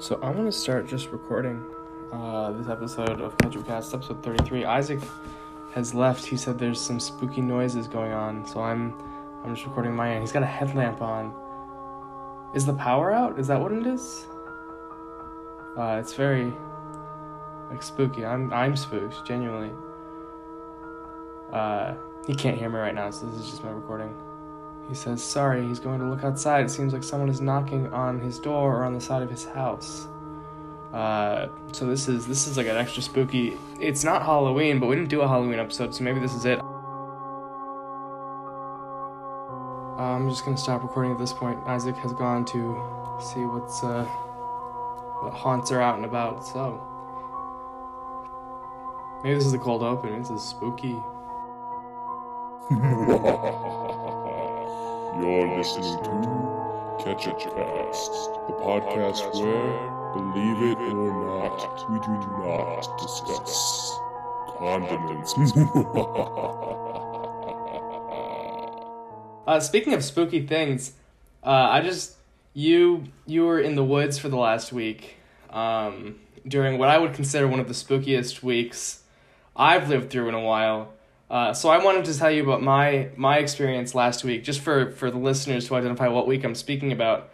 So I'm gonna start just recording uh, this episode of Ketchup Cast, episode 33. Isaac has left. He said there's some spooky noises going on, so I'm I'm just recording my end. He's got a headlamp on. Is the power out? Is that what it is? Uh, it's very like spooky. I'm I'm spooked, genuinely. Uh, he can't hear me right now, so this is just my recording. He says, Sorry, he's going to look outside. It seems like someone is knocking on his door or on the side of his house. Uh, so this is this is like an extra spooky. It's not Halloween, but we didn't do a Halloween episode, so maybe this is it. Uh, I'm just gonna stop recording at this point. Isaac has gone to see what's uh, what haunts are out and about. So maybe this is the cold open. This is spooky. You're listening to Ketchup Cast, the podcast where, believe it or not, we do not discuss condiments. Uh, speaking of spooky things, uh, I just you you were in the woods for the last week, um, during what I would consider one of the spookiest weeks I've lived through in a while. Uh, so I wanted to tell you about my my experience last week, just for for the listeners to identify what week I'm speaking about.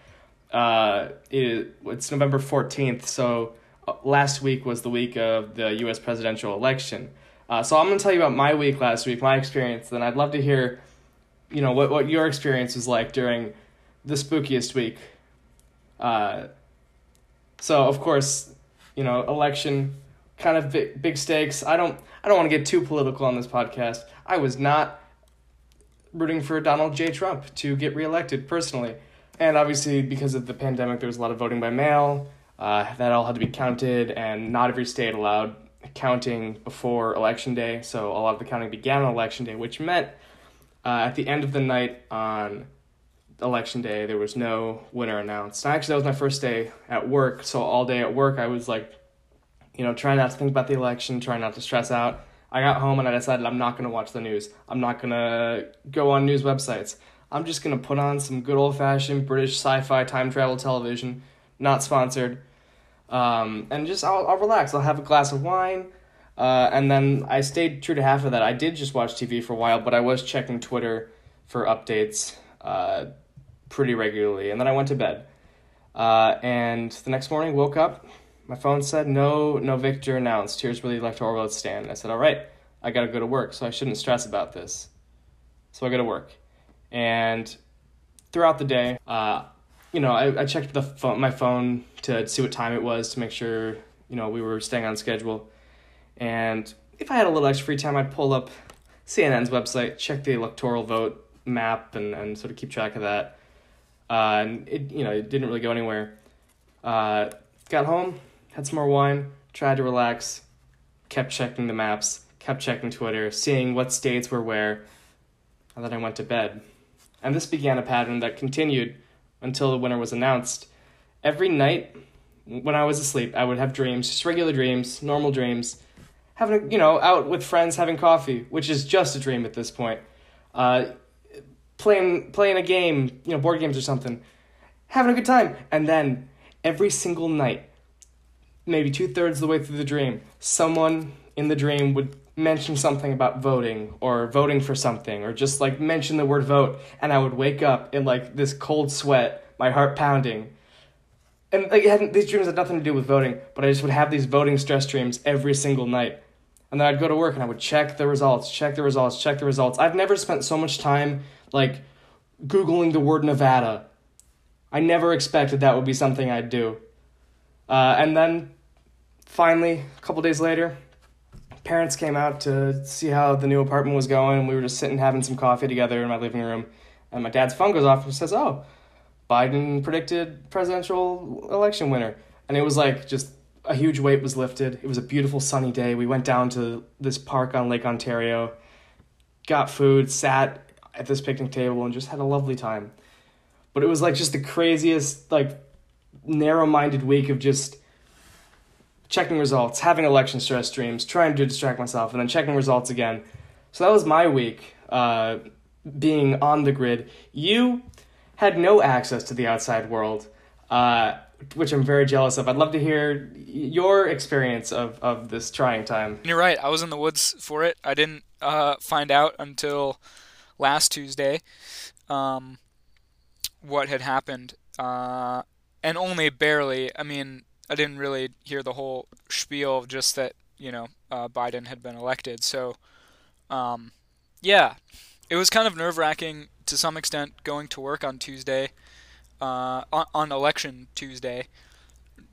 Uh, it, it's November fourteenth, so uh, last week was the week of the U.S. presidential election. Uh, so I'm going to tell you about my week last week, my experience. Then I'd love to hear you know what what your experience was like during the spookiest week. Uh, so of course, you know, election kind of big, big stakes. I don't I don't want to get too political on this podcast. I was not rooting for Donald J. Trump to get reelected personally, and obviously because of the pandemic, there was a lot of voting by mail. Uh, that all had to be counted, and not every state allowed counting before election day. So a lot of the counting began on election day, which meant uh, at the end of the night on election day, there was no winner announced. And actually, that was my first day at work. So all day at work, I was like, you know, trying not to think about the election, trying not to stress out. I got home and I decided I'm not going to watch the news. I'm not going to go on news websites. I'm just going to put on some good old fashioned British sci fi time travel television, not sponsored. Um, and just, I'll, I'll relax. I'll have a glass of wine. Uh, and then I stayed true to half of that. I did just watch TV for a while, but I was checking Twitter for updates uh, pretty regularly. And then I went to bed. Uh, and the next morning, woke up. My phone said no, no victor announced. Here's where the electoral votes stand. And I said, all right, I got to go to work, so I shouldn't stress about this. So I go to work, and throughout the day, uh, you know, I, I checked the phone, my phone to see what time it was to make sure you know we were staying on schedule. And if I had a little extra free time, I'd pull up CNN's website, check the electoral vote map, and, and sort of keep track of that. Uh, and it, you know, it didn't really go anywhere. Uh, got home, had some more wine, tried to relax, kept checking the maps, kept checking Twitter, seeing what states were where, and then I went to bed. And this began a pattern that continued until the winner was announced. Every night when I was asleep, I would have dreams, just regular dreams, normal dreams, having, you know, out with friends having coffee, which is just a dream at this point. Uh, playing playing a game, you know, board games or something, having a good time, and then every single night, maybe two thirds of the way through the dream, someone in the dream would mention something about voting or voting for something or just like mention the word vote, and I would wake up in like this cold sweat, my heart pounding. And like, hadn't, these dreams had nothing to do with voting, but I just would have these voting stress dreams every single night. And then I'd go to work and I would check the results, check the results, check the results. I've never spent so much time like Googling the word Nevada. I never expected that would be something I'd do. Uh, and then finally, a couple days later, parents came out to see how the new apartment was going. And we were just sitting having some coffee together in my living room. And my dad's phone goes off and says, Oh, Biden predicted presidential election winner. And it was like just a huge weight was lifted. It was a beautiful sunny day. We went down to this park on Lake Ontario, got food, sat at this picnic table, and just had a lovely time. But it was like just the craziest, like narrow minded week of just checking results, having election stress dreams, trying to distract myself, and then checking results again. So that was my week, uh, being on the grid. You had no access to the outside world. Uh, which I'm very jealous of. I'd love to hear your experience of, of this trying time. You're right. I was in the woods for it. I didn't uh, find out until last Tuesday um, what had happened, uh, and only barely. I mean, I didn't really hear the whole spiel of just that you know uh, Biden had been elected. So, um, yeah, it was kind of nerve wracking to some extent going to work on Tuesday, uh, on, on election Tuesday,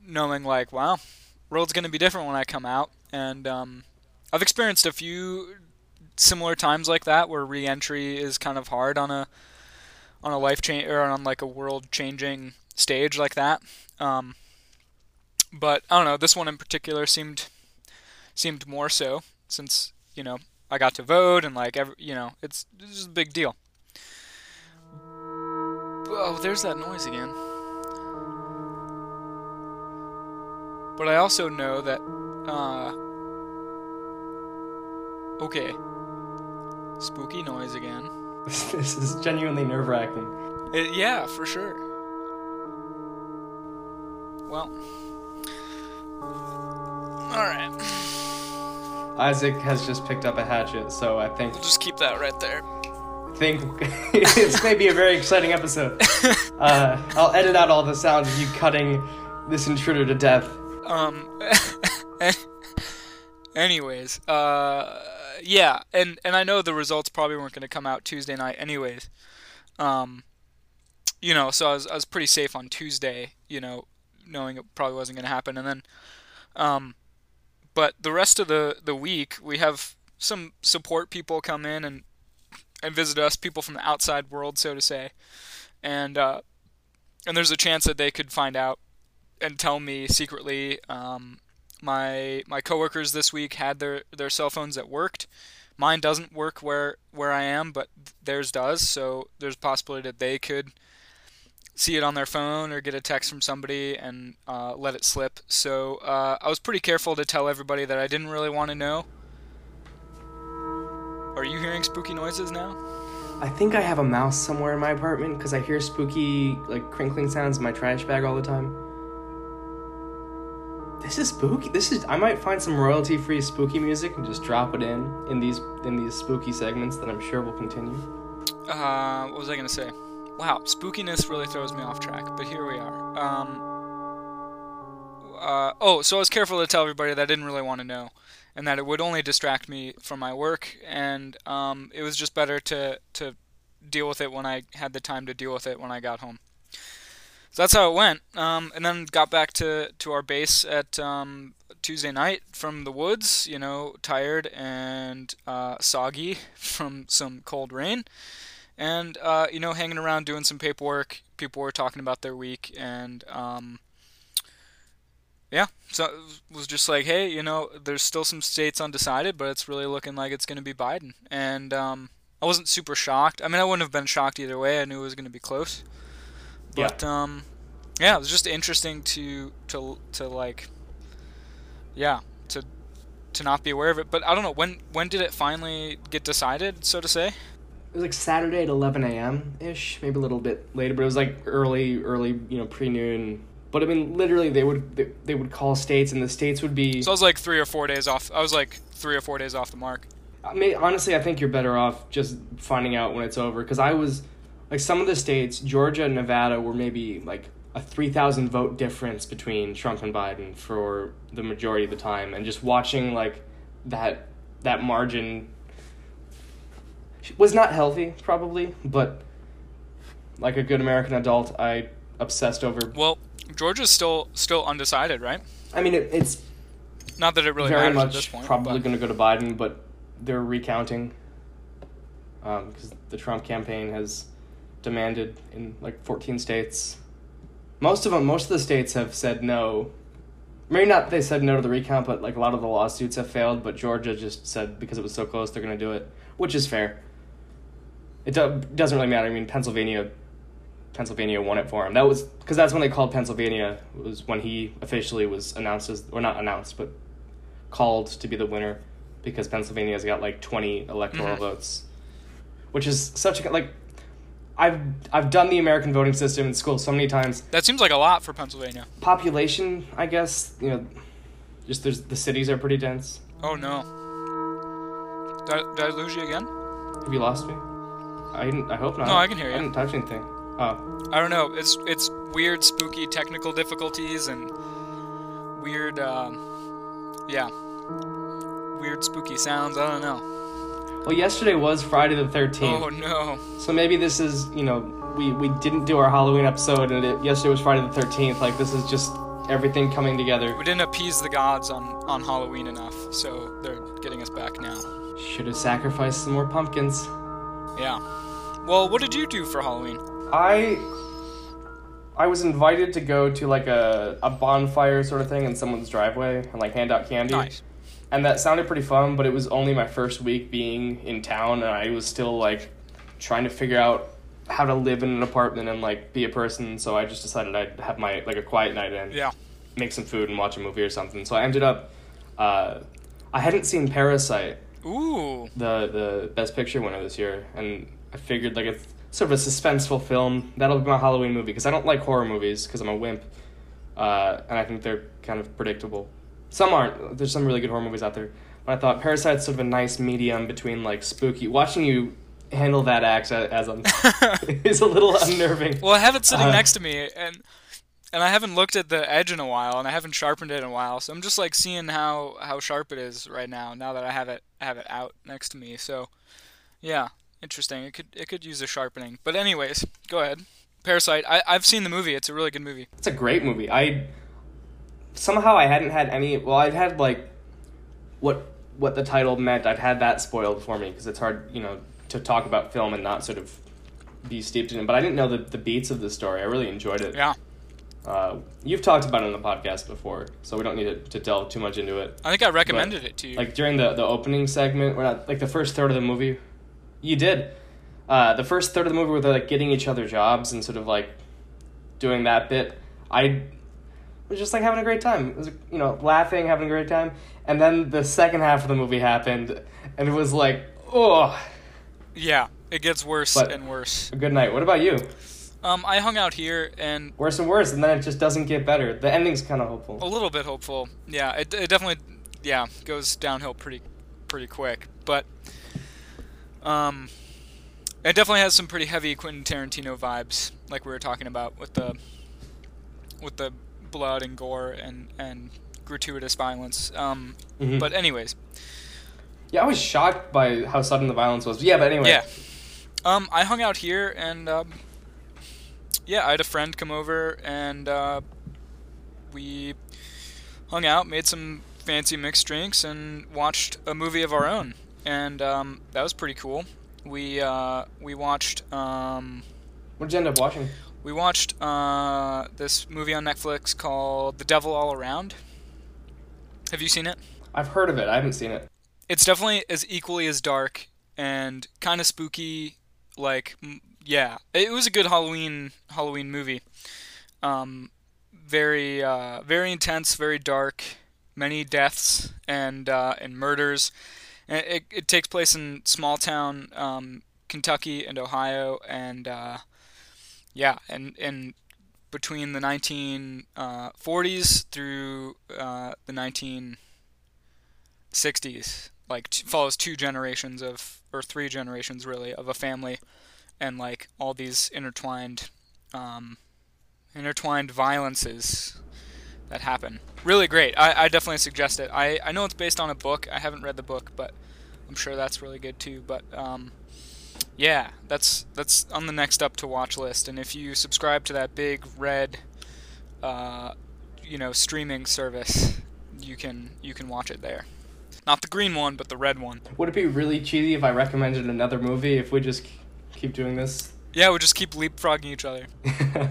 knowing like, wow, world's gonna be different when I come out, and um, I've experienced a few similar times like that where re-entry is kind of hard on a on a life change or on like a world changing stage like that. Um, but I don't know. This one in particular seemed seemed more so since you know I got to vote and like every you know it's it's just a big deal. Oh, there's that noise again. But I also know that uh okay. Spooky noise again. this is genuinely nerve wracking. yeah, for sure. Well, alright. Isaac has just picked up a hatchet, so I think We'll just keep that right there. think it's maybe a very exciting episode. Uh, I'll edit out all the sounds of you cutting this intruder to death. Um. anyways, uh, yeah, and and I know the results probably weren't going to come out Tuesday night, anyways. Um, you know, so I was I was pretty safe on Tuesday, you know, knowing it probably wasn't going to happen, and then, um, but the rest of the the week we have some support people come in and and visit us, people from the outside world, so to say, and uh, and there's a chance that they could find out and tell me secretly. Um, my my coworkers this week had their their cell phones that worked. Mine doesn't work where where I am, but theirs does. So there's a possibility that they could see it on their phone or get a text from somebody and uh, let it slip. So uh, I was pretty careful to tell everybody that I didn't really want to know. Are you hearing spooky noises now? I think I have a mouse somewhere in my apartment because I hear spooky, like crinkling sounds in my trash bag all the time. This is spooky. This is. I might find some royalty-free spooky music and just drop it in in these in these spooky segments that I'm sure will continue. Uh, what was I gonna say? Wow, spookiness really throws me off track, but here we are. Um, uh, oh, so I was careful to tell everybody that I didn't really want to know, and that it would only distract me from my work, and um, it was just better to to deal with it when I had the time to deal with it when I got home. So that's how it went, um, and then got back to to our base at um, Tuesday night from the woods. You know, tired and uh, soggy from some cold rain and uh, you know, hanging around doing some paperwork. People were talking about their week, and um, yeah, so it was just like, hey, you know, there's still some states undecided, but it's really looking like it's going to be Biden. And um, I wasn't super shocked. I mean, I wouldn't have been shocked either way. I knew it was going to be close. But yeah. um, yeah, it was just interesting to to to like, yeah, to to not be aware of it. But I don't know when when did it finally get decided, so to say it was like Saturday at 11 a.m. ish, maybe a little bit later, but it was like early, early, you know, pre noon. But I mean, literally, they would they, they would call states, and the states would be. So I was like three or four days off. I was like three or four days off the mark. I mean, honestly, I think you're better off just finding out when it's over, because I was like some of the states, Georgia and Nevada, were maybe like a 3,000 vote difference between Trump and Biden for the majority of the time, and just watching like that that margin was not healthy probably, but like a good American adult, I obsessed over. Well, Georgia's still still undecided, right? I mean, it, it's not that it really very much point, probably going to go to Biden, but they're recounting because um, the Trump campaign has demanded in like 14 states. Most of them, most of the states have said no. Maybe not they said no to the recount, but like a lot of the lawsuits have failed. But Georgia just said because it was so close, they're going to do it, which is fair. It do, doesn't really matter. I mean, Pennsylvania, Pennsylvania won it for him. That was because that's when they called Pennsylvania. Was when he officially was announced as, or not announced, but called to be the winner, because Pennsylvania's got like twenty electoral mm-hmm. votes, which is such a like. I've I've done the American voting system in school so many times. That seems like a lot for Pennsylvania. Population, I guess, you know, just there's the cities are pretty dense. Oh no. Did I, did I lose you again? Have you lost me? I. I hope not. No, I can hear you. I didn't touch anything. Oh, I don't know. It's it's weird, spooky technical difficulties and weird, um, yeah, weird, spooky sounds. I don't know. well, yesterday was Friday the thirteenth. Oh no. So maybe this is, you know, we, we didn't do our Halloween episode and it, yesterday was Friday the 13th. Like, this is just everything coming together. We didn't appease the gods on on Halloween enough, so they're getting us back now. Should have sacrificed some more pumpkins. Yeah. Well, what did you do for Halloween? I I was invited to go to like a, a bonfire sort of thing in someone's driveway and like hand out candy. Nice. And that sounded pretty fun, but it was only my first week being in town and I was still like trying to figure out how to live in an apartment and like be a person, so I just decided I'd have my like a quiet night in. Yeah. make some food and watch a movie or something. So I ended up, uh, I hadn't seen Parasite, Ooh. the the Best Picture winner this year, and I figured like it's sort of a suspenseful film that'll be my Halloween movie because I don't like horror movies because I'm a wimp, uh, and I think they're kind of predictable. Some aren't. There's some really good horror movies out there, but I thought Parasite's sort of a nice medium between like spooky. Watching you handle that axe a- as I'm is a little unnerving. Well, I have it sitting Uh, next to me, and and I haven't looked at the edge in a while, and I haven't sharpened it in a while. So I'm just like seeing how how sharp it is right now. Now that I have it have it out next to me. So, yeah, interesting. It could it could use a sharpening. But anyways, go ahead. Parasite. I I've seen the movie. It's a really good movie. It's a great movie. I somehow I hadn't had any. Well, I've had like what what the title meant. I've had that spoiled for me because it's hard, you know, to talk about film and not sort of be steeped in it. But I didn't know the the beats of the story. I really enjoyed it. Yeah. Uh, you've talked about it on the podcast before, so we don't need to, to delve too much into it. I think I recommended it to you. Like during the the opening segment, or not like the first third of the movie, you did. Uh, the first third of the movie where they're like getting each other jobs and sort of like doing that bit, I was just like having a great time. It was you know laughing, having a great time, and then the second half of the movie happened, and it was like oh, yeah, it gets worse But- and worse. good night. What about you? Um, I hung out here and Worse and worse, and then it just doesn't get better. The ending's kind of hopeful. a little bit hopeful. Yeah, it, it definitely yeah goes downhill pretty pretty quick, but um, it definitely has some pretty heavy Quentin Tarantino vibes, like we were talking about with the with the blood and gore and and gratuitous violence. Um, Mhm. but anyways, Yeah, I was shocked by how sudden the violence was. Yeah, but anyway. yeah. Um, I hung out here and um, yeah, I had a friend come over and uh, we hung out, made some fancy mixed drinks, and watched a movie of our own, and um, that was pretty cool. We uh, we watched um, What did you end up watching? we watched uh, this movie on Netflix called The Devil All Around. Have you seen it? I've heard of it. I haven't seen it. it's definitely as equally as dark and kind of spooky. Like, yeah, it was a good Halloween Halloween movie. Um, very uh, very intense, very dark, many deaths and uh, and murders. And it, it takes place in small town um, Kentucky and Ohio, and uh, yeah, and and between the 1940s through uh, the 19 60s like follows two generations of or three generations really of a family and like all these intertwined um, intertwined violences that happen. Really great. I, I definitely suggest it. I, I know it's based on a book. I haven't read the book but i'm sure that's really good too. But um, yeah that's that's on the next up to watch list. And if you subscribe to that big red uh, you know streaming service you can you can watch it there. Not the green one, but the red one. Would it be really cheesy if I recommended another movie if we just keep doing this? Yeah, we'll just keep leapfrogging each other.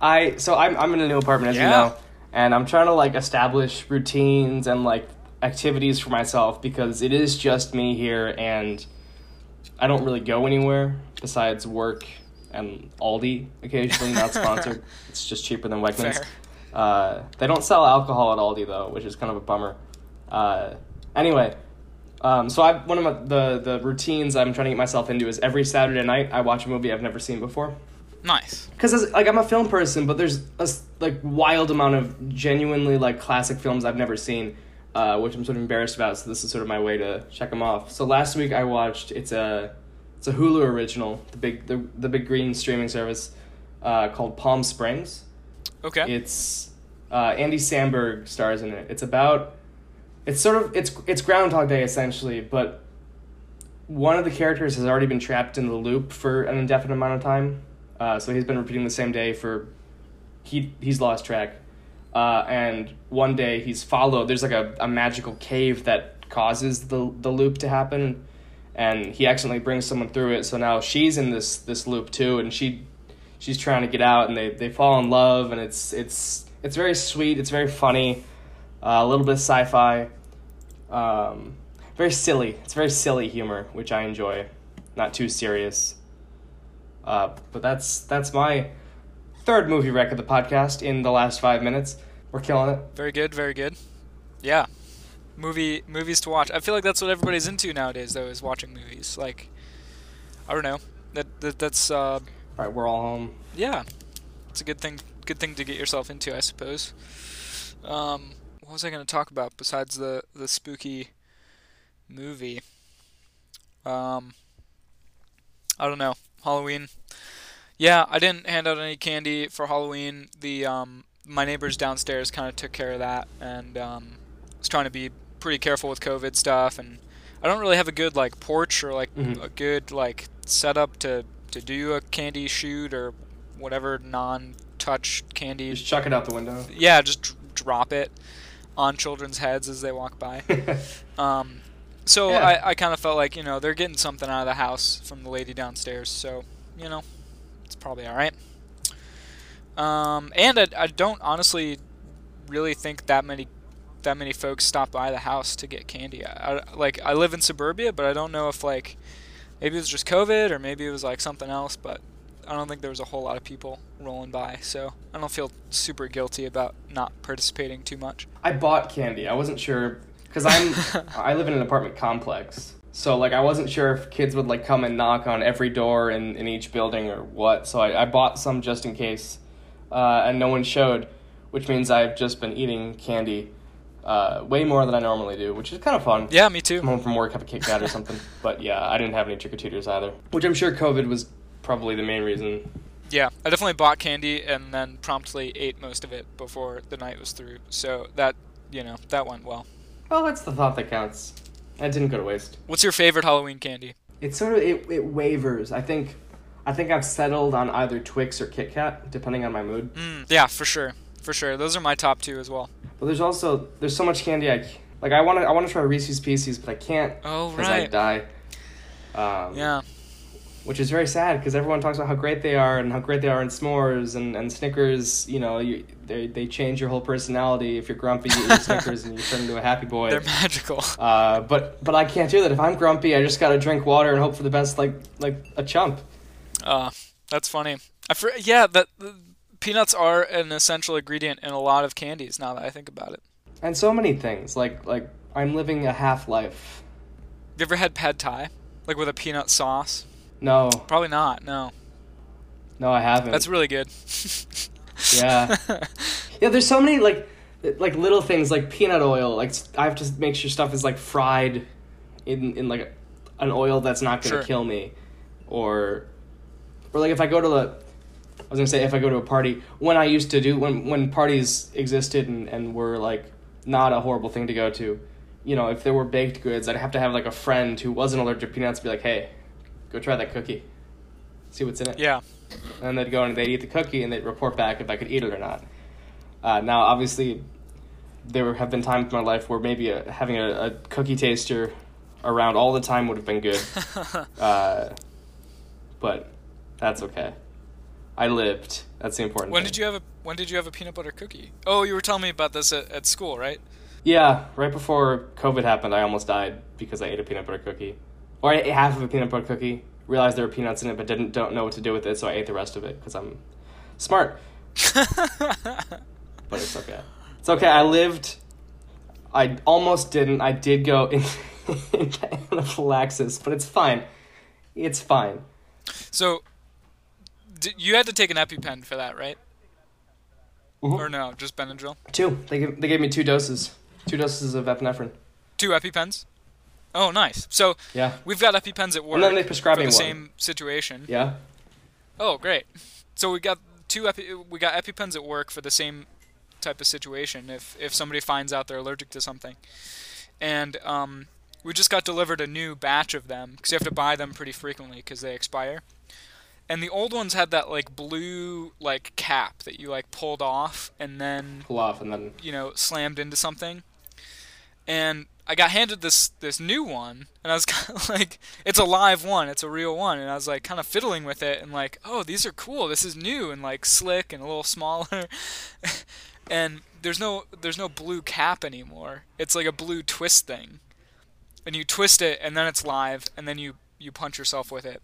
I so I'm I'm in a new apartment as Yeah. you know, and I'm trying to like establish routines and like activities for myself because it is just me here and I don't really go anywhere besides work and Aldi occasionally not sponsored. it's just cheaper than Wegmans. Uh, they don't sell alcohol at Aldi though, which is kind of a bummer. Uh, anyway, Um, so I one of my, the the routines I'm trying to get myself into is every Saturday night I watch a movie I've never seen before. Nice. Because like I'm a film person, but there's a like wild amount of genuinely like classic films I've never seen, uh, which I'm sort of embarrassed about. So this is sort of my way to check them off. So last week I watched it's a it's a Hulu original, the big the the big green streaming service, uh, called Palm Springs. Okay. It's uh, Andy Samberg stars in it. It's about it's sort of it's it's Groundhog Day essentially, but one of the characters has already been trapped in the loop for an indefinite amount of time. Uh, so he's been repeating the same day for he he's lost track. Uh, and one day he's followed. There's like a, a magical cave that causes the the loop to happen, and he accidentally brings someone through it. So now she's in this this loop too, and she she's trying to get out, and they they fall in love, and it's it's it's very sweet. It's very funny, uh, a little bit of sci-fi, um, very silly. It's very silly humor, which I enjoy. Not too serious. Uh, but that's that's my third movie rec of the podcast in the last five minutes. We're killing it. Very good. Very good. Yeah. Movie movies to watch. I feel like that's what everybody's into nowadays, though, is watching movies. Like, I don't know. That, that that's uh, All right, we're all home. yeah. It's a good thing. Good thing to get yourself into, I suppose. Um, what was I going to talk about besides the the spooky movie? Um, I don't know. Halloween. Yeah, I didn't hand out any candy for Halloween. The um, my neighbors downstairs kind of took care of that, and um, was trying to be pretty careful with COVID stuff. And I don't really have a good like porch or like Mhm. a good like setup to to do a candy shoot or whatever non-touch candy. Just chuck it out the window. Yeah, just dr- drop it on children's heads as they walk by. Um, so Yeah. I, I kind of felt like you know they're getting something out of the house from the lady downstairs, so you know it's probably all right. Um, and I, I don't honestly really think that many that many folks stop by the house to get candy. I, I, like I live in suburbia, but I don't know if like maybe it was just COVID or maybe it was like something else, but I don't think there was a whole lot of people rolling by, so I don't feel super guilty about not participating too much. I bought candy. I wasn't sure because I'm I live in an apartment complex, so like I wasn't sure if kids would like come and knock on every door in in each building or what. So I, I bought some just in case, uh, and no one showed, which means I've just been eating candy. Uh, way more than I normally do, which is kind of fun. Yeah, me too. Come too. home from work, have a Kit Kat or something. But yeah, I didn't have any trick or treaters either, which I'm sure COVID was probably the main reason. Yeah, I definitely bought candy and then promptly ate most of it before the night was through. So that, you know, that went well. Well, that's the thought that counts. That didn't go to waste. What's your favorite Halloween candy? It sort of it, it wavers. I think I think I've settled on either Twix or Kit Kat, depending on my mood. Mm, yeah, for sure. For sure. Those are my top two as well. But there's also there's so much candy I c- like. I want to I want to try Reese's Pieces, but I can't Oh, because I die. Um, Yeah. Which is very sad because everyone talks about how great they are and how great they are in s'mores and, and Snickers. You know, you, they they change your whole personality. If you're grumpy, you eat Snickers and you turn into a happy boy. They're magical. Uh, but but I can't do that. If I'm grumpy, I just gotta drink water and hope for the best, like like a chump. Uh, that's funny. I for, yeah, that peanuts are an essential ingredient in a lot of candies now that I think about it. And so many things. Like like I'm living a half life. You ever had pad thai? Like with a peanut sauce? No, Probably not. No. no, I haven't. That's really good. Yeah. yeah. There's so many like like little things like peanut oil. Like I have to make sure stuff is like fried in in like an oil that's not gonna Sure. kill me, or or like if I go to the I was gonna say if I go to a party when I used to do when when parties existed and and were like not a horrible thing to go to. You know, if there were baked goods, I'd have to have like a friend who wasn't allergic to peanuts be like, "Hey, go try that cookie, see what's in it." yeah. and they'd go and they'd eat the cookie and they'd report back if I could eat it or not. Uh, now, obviously, there have been times in my life where maybe a, having a, a cookie taster around all the time would have been good, uh, but that's okay. I lived. That's the important. When thing. did you have a When did you have a peanut butter cookie? Oh, you were telling me about this at, at school, right? Yeah, right before COVID happened, I almost died because I ate a peanut butter cookie, or I ate half of a peanut butter cookie. Realized there were peanuts in it, but didn't don't know what to do with it, so I ate the rest of it because I'm smart. But it's okay. It's okay. I lived. I almost didn't. I did go in, anaphylaxis, but it's fine. It's fine. So, d- you had to take an EpiPen for that, right? Mhm. Or no, just Benadryl? Two. They gave, they gave me two doses. Two doses of epinephrine. Two EpiPens? Oh, nice. So, Yeah. we've got EpiPens at work And then they for prescribed the one. same situation. Yeah. Oh, great. So we got two epi- we got EpiPens at work for the same type of situation if if somebody finds out they're allergic to something. And um, we just got delivered a new batch of them because you have to buy them pretty frequently because they expire. And the old ones had that like blue like cap that you like pulled off and then Pull off and then. you know slammed into something. And I got handed this this new one, and I was kind of like, it's a live one, it's a real one, and I was like kind of fiddling with it and like, oh, these are cool, this is new and like slick and a little smaller, and there's no there's no blue cap anymore. It's like a blue twist thing, and you twist it, and then it's live, and then you you punch yourself with it,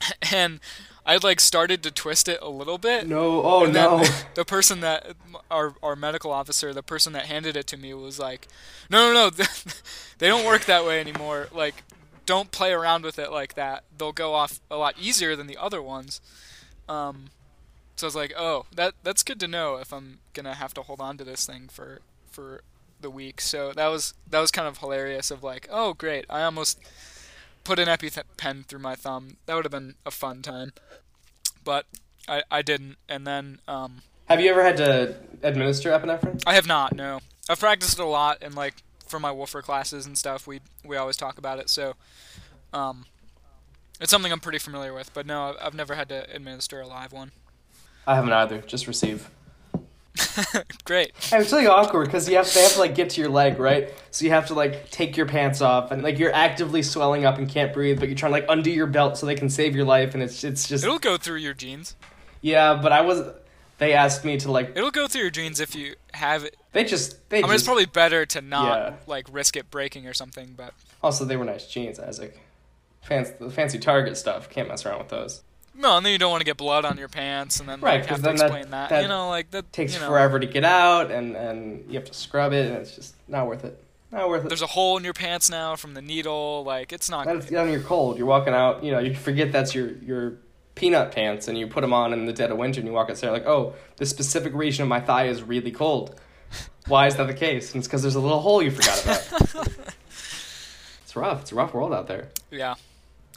and I like started to twist it a little bit, No. Oh and then no. the person that our our medical officer, the person that handed it to me was like, "No, no, no. they don't work that way anymore. Like don't play around with it like that. They'll go off a lot easier than the other ones." Um so I was like, "Oh, that that's good to know if I'm going to have to hold on to this thing for for the week." So that was that was kind of hilarious of like, "Oh, great. I almost put an EpiPen through my thumb. That would have been a fun time." But I, I didn't, and then um, Have you ever had to administer epinephrine? I have not. No, I've practiced it a lot, and like for my woofer classes and stuff, we we always talk about it. So, um, it's something I'm pretty familiar with. But no, I've- I've never had to administer a live one. I haven't either. Just receive. Great. And it's really awkward because you have they have to like get to your leg, right? So you have to like take your pants off and like you're actively swelling up and can't breathe, but you're trying to like undo your belt so they can save your life, and it's it's just It'll go through your jeans. yeah. But I was they asked me to like It'll go through your jeans if you have it. they just they I mean, just it's probably better to not Yeah. like risk it breaking or something. But also they were nice jeans, Isaac. Fancy the fancy Target stuff. Can't mess around with those. No, and then you don't want to get blood on your pants, and then Right, like, have to then that- explain that, that You know, like that takes you know, forever to get out, and and you have to scrub it, and it's just not worth it. Not worth it. There's a hole in your pants now from the needle. Like it's not. That's, great. you're cold. You're walking out. You know, you forget that's your your peanut pants, and you put them on in the dead of winter, and you walk outside like, oh, this specific region of my thigh is really cold. Why is that the case? And it's because there's a little hole you forgot about. it's rough. It's a rough world out there. Yeah.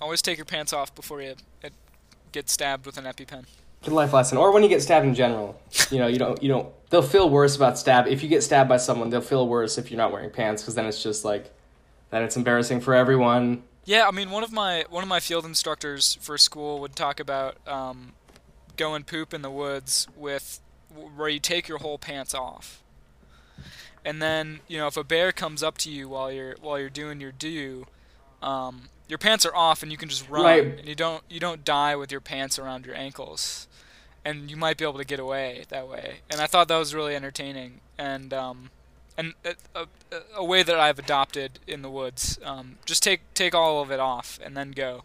Always take your pants off before you get stabbed with an EpiPen. Good life lesson. Or when you get stabbed in general, you know, you don't, you don't. They'll feel worse about stab. If you get stabbed by someone, they'll feel worse if you're not wearing pants, because then it's just like, then it's embarrassing for everyone. Yeah, I mean, one of my one of my field instructors for school would talk about um, going poop in the woods with where you take your whole pants off, and then you know if a bear comes up to you while you're while you're doing your do, um, your pants are off and you can just run, Right. and you don't you don't die with your pants around your ankles, and you might be able to get away that way. And I thought that was really entertaining and. Um, and a, a, a way that I've adopted in the woods. Um, just take take all of it off and then go,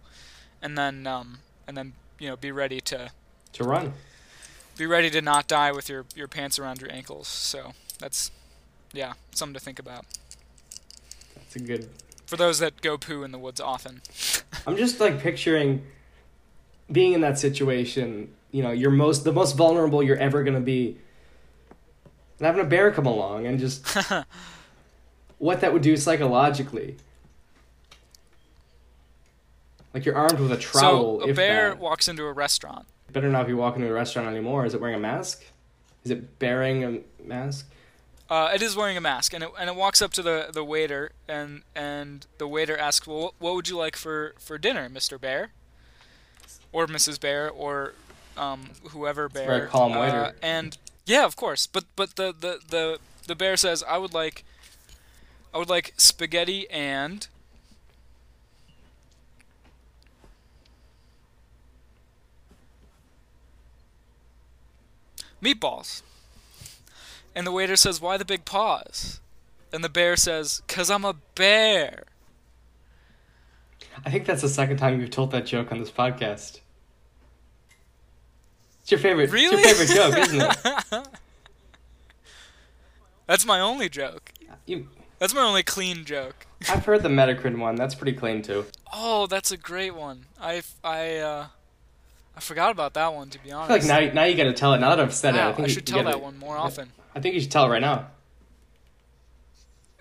and then um, and then you know be ready to To run. be ready to not die with your your pants around your ankles. So that's yeah something to think about That's a good. For those that go poo in the woods often. I'm just like picturing being in that situation. You know, you're most the most vulnerable you're ever gonna be, and having a bear come along and just what that would do psychologically. Like you're armed with a trowel. so a if bear that. walks into a restaurant. better not be walking to a restaurant anymore. Is it wearing a mask? Is it bearing a mask? Uh, it is wearing a mask, and it, and it walks up to the, the waiter, and and the waiter asks, "Well, what- what would you like for, for dinner, Mister Bear, or Mrs. Bear, or um, whoever Bear?" very calm Uh, waiter. and yeah, of course, but but the, the, the, the bear says, "I would like, I would like spaghetti and." Meatballs. And the waiter says, Why the big paws? And the bear says, Cause I'm a bear. I think that's the second time you've told that joke on this podcast. It's your favorite. Really? It's your favorite joke, isn't it? That's my only joke. You, That's my only clean joke. I've heard the Metacrin one. That's pretty clean too. Oh, that's a great one. I I uh, I forgot about that one to be I honest. feel like now, now you got to tell it. Now that I've said Wow, it, I think I should tell that one more often. I think you should tell it right now.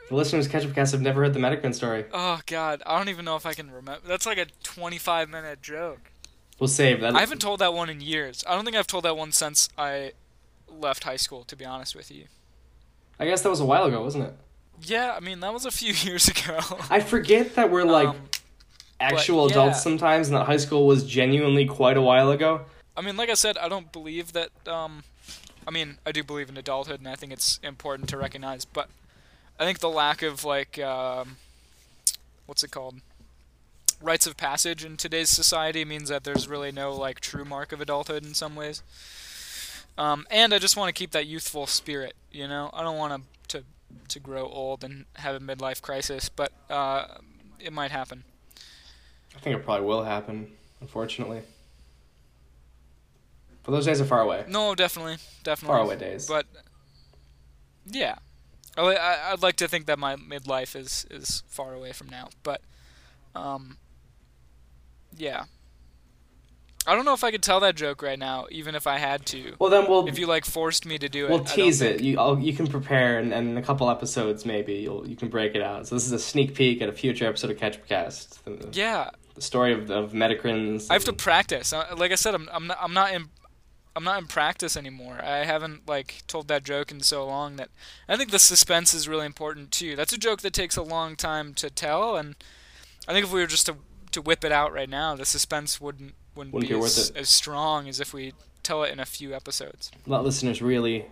The listeners, Ketchup Cast, have never heard the Metacrin story. Oh God, I don't even know if I can remember. That's like a 25 minute joke. We'll save that. I haven't told that one in years. I don't think I've told that one since I left high school. To be honest with you. I guess that was a while ago, wasn't it? Yeah, I mean that was a few years ago. I forget that we're like Um, actual yeah. adults sometimes, and that high school was genuinely quite a while ago. I mean, like I said, I don't believe that. Um, I mean, I do believe in adulthood, and I think it's important to recognize. But I think the lack of like, um, what's it called, rites of passage in today's society means that there's really no like true mark of adulthood in some ways. Um, and I just want to keep that youthful spirit. You know, I don't want to to to grow old and have a midlife crisis, but uh, it might happen. I think it probably will happen, unfortunately. But those days are far away. No, definitely, definitely. Far away days. But yeah, I, I'd like to think that my midlife is is far away from now. But um, yeah, I don't know if I could tell that joke right now, even if I had to. well, then we'll If you like forced me to do it, we'll I don't tease it. You I'll, you can prepare, and, and in a couple episodes maybe you'll you can break it out. So this is a sneak peek at a future episode of Ketchup Cast. The, Yeah, the story of of Metacrins. I have to practice. Uh, Like I said, I'm I'm not I'm not in I'm not in practice anymore. I haven't like told that joke in so long that I think the suspense is really important too. That's a joke that takes a long time to tell, and I think if we were just to to whip it out right now, the suspense wouldn't wouldn't, Wouldn't be be as, as strong as if we tell it in a few episodes. let listeners really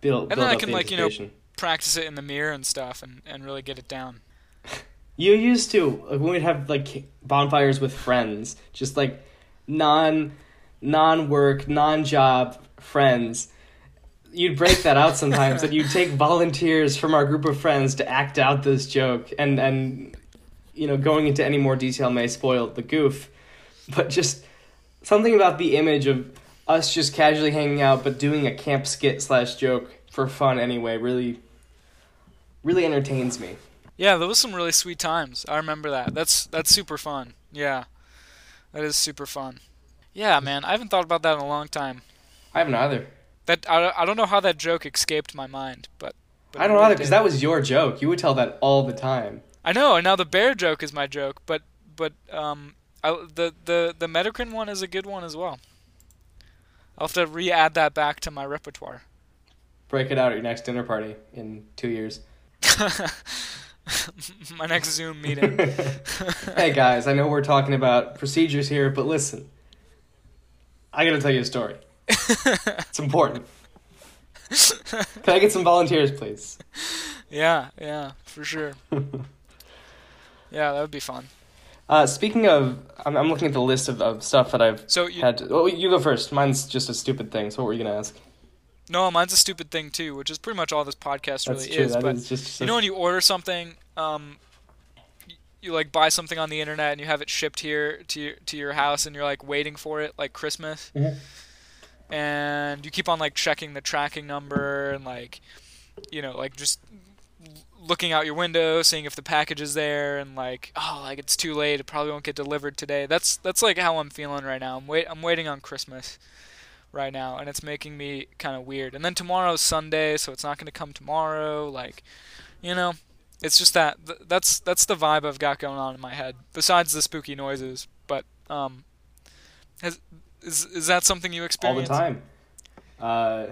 build, then build I can, the like, you know. Practice it in the mirror and stuff, and and really get it down. You used to like, when we'd have like bonfires with friends, just like non non work, non job friends. You'd break that out sometimes, and you'd take volunteers from our group of friends to act out this joke, and and you know going into any more detail may spoil the goof, but just something about the image of us just casually hanging out, but doing a camp skit slash joke for fun anyway really really entertains me. Yeah, there was some really sweet times. I remember that. That's that's super fun. Yeah, that is super fun. Yeah, man, I haven't thought about that in a long time. I haven't either. That I, I don't know how that joke escaped my mind, but, but I don't either because that was your joke. You would tell that all the time. I know, and now the bear joke is my joke, but but um, I, the the the Metacrin one is a good one as well. I'll have to re-add that back to my repertoire. Break it out at your next dinner party in two years. my next Zoom meeting. hey guys, I know we're talking about procedures here, but listen. I gotta tell you a story. It's important. Can I get some volunteers, please? yeah, yeah, for sure. Yeah, that would be fun. Uh, speaking of, I'm, I'm looking at the list of, of stuff that I've So you, had. To, oh, you go first. Mine's just a stupid thing. So what were you gonna ask? no, mine's a stupid thing too, which is pretty much all this podcast That's really true. is. That but is just. You know when you order something, um, you like buy something on the internet and you have it shipped here to your, to your house and you're like waiting for it like Christmas, Mhm. and you keep on like checking the tracking number and like, you know, like just looking out your window, seeing if the package is there, and like, oh, like it's too late, it probably won't get delivered today. That's that's like how I'm feeling right now. I'm wait, I'm waiting on Christmas right now, and it's making me kind of weird. And then tomorrow's Sunday, so it's not going to come tomorrow. Like, you know, it's just that th- that's that's the vibe I've got going on in my head. Besides the spooky noises, but um, has, is is that something you experience all the time. Uh,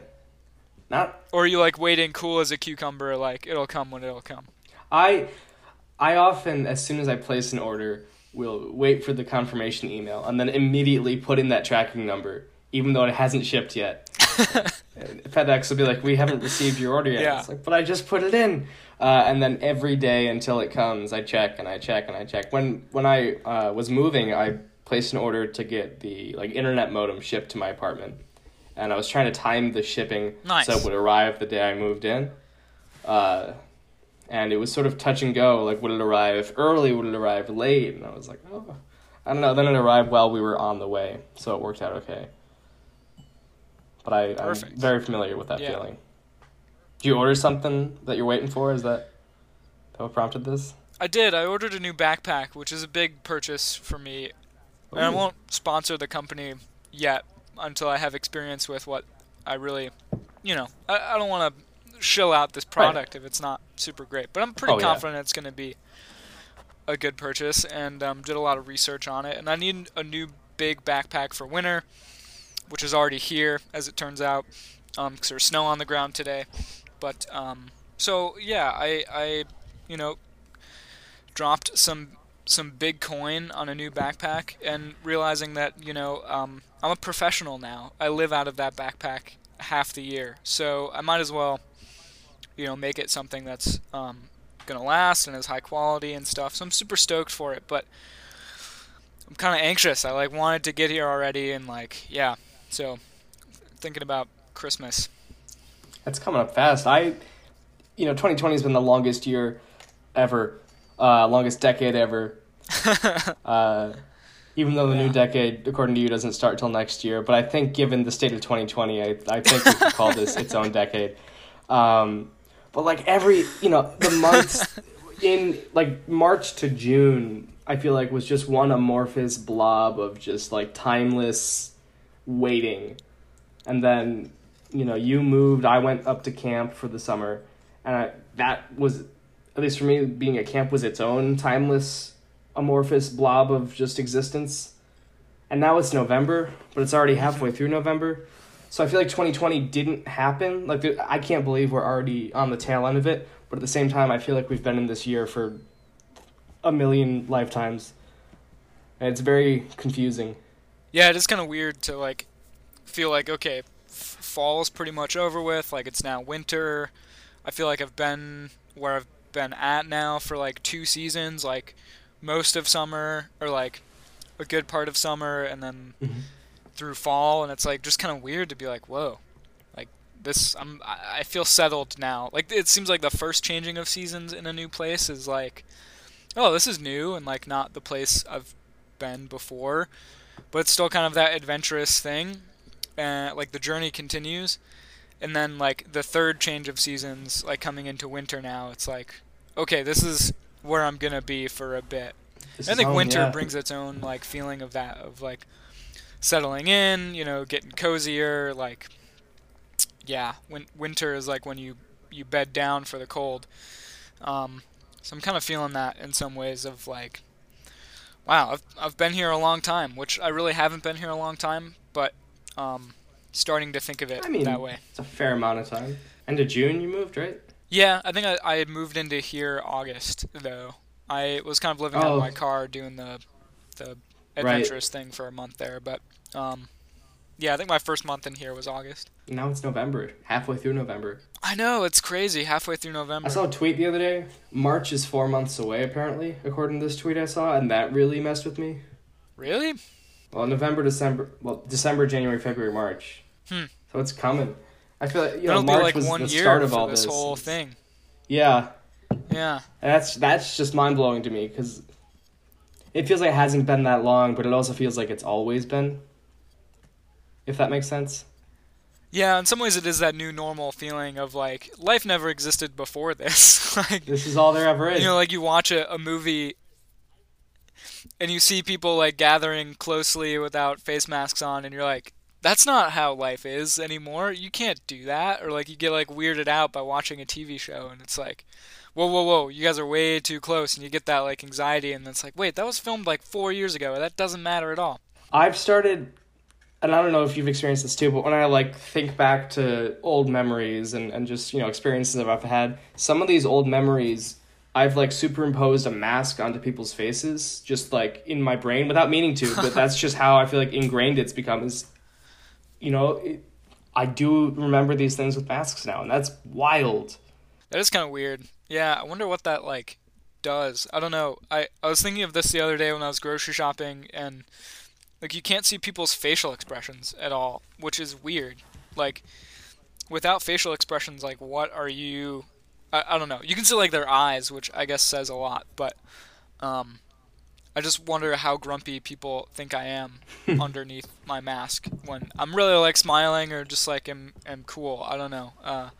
not Or are you like waiting cool as a cucumber, like it'll come when it'll come? I I often, as soon as I place an order, will wait for the confirmation email and then immediately put in that tracking number, even though it hasn't shipped yet. FedEx will be like, "We haven't received your order yet." Yeah. It's like, "But I just put it in." Uh, and then every day until it comes, I check and I check and I check. When when I uh, was moving, I placed an order to get the like internet modem shipped to my apartment, and I was trying to time the shipping Nice. so it would arrive the day I moved in. Uh, and it was sort of touch and go. Like, would it arrive early? Would it arrive late? And I was like, oh, I don't know. Then it arrived while we were on the way, so it worked out okay. But I, I'm very familiar with that Yeah. feeling. Do you order something that you're waiting for? Is that that what prompted this? I did. I ordered a new backpack, which is a big purchase for me. And I won't sponsor the company yet until I have experience with what I really, you know, I, I don't want to shill out this product if it's not super great. But I'm pretty Oh, yeah. confident it's going to be a good purchase and um, did a lot of research on it. And I need a new big backpack for winter, which is already here, as it turns out, because there's snow on the ground today. But, um, so, yeah, I, I, you know, dropped some some big coin on a new backpack and realizing that you know um, I'm a professional now. I live out of that backpack half the year, so I might as well you know make it something that's um, gonna last and is high quality and stuff. So I'm super stoked for it, but I'm kind of anxious. I like wanted to get here already and like yeah, so thinking about Christmas. That's coming up fast. I, you know, 2020 has been the longest year ever, uh, longest decade ever. uh, even though the Yeah. new decade, according to you, doesn't start till next year, but I think given the state of 2020, I, I think we could call this its own decade. Um, but like every, you know, the months in like March to June, I feel like was just one amorphous blob of just like timeless waiting. And then, you know, you moved, I went up to camp for the summer, and I, that was, at least for me, being at camp was its own timeless amorphous blob of just existence. And now it's November, but it's already halfway through November. So I feel like 2020 didn't happen. Like I can't believe we're already on the tail end of it, but at the same time I feel like we've been in this year for a million lifetimes. And it's very confusing. Yeah, it is kind of weird to like feel like okay, f- fall's pretty much over with. Like it's now winter. I feel like I've been where I've been at now for like two seasons, like most of summer or like a good part of summer, and then mm-hmm. through fall, and it's like just kind of weird to be like, whoa, like this. I'm I feel settled now. Like it seems like the first changing of seasons in a new place is like, oh, this is new and like not the place I've been before but it's still kind of that adventurous thing. Uh, like the journey continues, and then like the third change of seasons, like coming into winter now, it's like, okay, this is where I'm gonna be for a bit. This I think home, winter yeah. brings its own like feeling of that of like settling in, you know, getting cozier. Like, yeah, win- winter is like when you you bed down for the cold. Um, so I'm kind of feeling that in some ways of like, wow, I've I've been here a long time, which I really haven't been here a long time, but um, starting to think of it I mean, that way. It's a fair amount of time. End of June you moved, right? Yeah, I think I, I had moved into here August though. I was kind of living out Oh. of my car doing the the adventurous thing for a month there, but um, yeah, I think my first month in here was August. Now it's November, halfway through November. I know it's crazy. Halfway through November. I saw a tweet the other day. March is four months away, apparently, according to this tweet I saw, and that really messed with me. Really? Well, November, December, well, December, January, February, March. Hmm. So it's coming. I feel like you know It'll March like was the start of all this this. whole thing. Yeah, Yeah. and that's that's just mind blowing to me because it feels like it hasn't been that long, but it also feels like it's always been. If that makes sense. Yeah, in some ways it is that new normal feeling of like life never existed before this. like This is all there ever is. you know, like you watch a, a movie and you see people like gathering closely without face masks on and you're like, that's not how life is anymore. You can't do that. Or like you get like weirded out by watching a TV show and it's like, whoa, whoa, whoa, you guys are way too close and you get that like anxiety and it's like, wait, that was filmed like four years ago. That doesn't matter at all. I've started, and I don't know if you've experienced this too, but when I like think back to old memories and, and just, you know, experiences that I've had, some of these old memories, I've like superimposed a mask onto people's faces, just like in my brain without meaning to, but that's just how I feel like ingrained it's become is, you know, it, I do remember these things with masks now, and that's wild. That is kind of weird. Yeah, I wonder what that like does. I don't know. I I was thinking of this the other day when I was grocery shopping and like you can't see people's facial expressions at all, which is weird. Like without facial expressions like what are you I, I don't know. You can see like their eyes, which I guess says a lot, but um I just wonder how grumpy people think I am underneath my mask when I'm really like smiling or just like am am cool. I don't know. Uh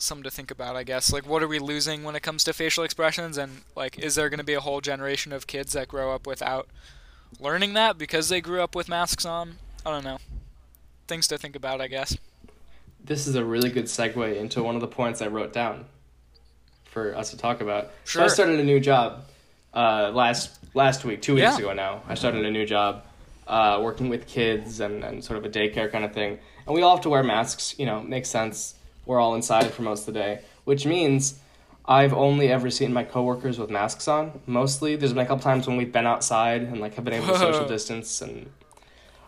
something to think about, I guess. Like, what are we losing when it comes to facial expressions, and like, is there going to be a whole generation of kids that grow up without learning that because they grew up with masks on? I don't know. Things to think about, I guess. This is a really good segue into one of the points I wrote down for us to talk about. So I started a new job uh, last last week, two weeks Yeah. ago now. I started a new job uh, working with kids and, and sort of a daycare kind of thing. And we all have to wear masks, you know, makes sense. We're all inside for most of the day, which means I've only ever seen my coworkers with masks on. Mostly, there's been a couple times when we've been outside and like have been able to social distance and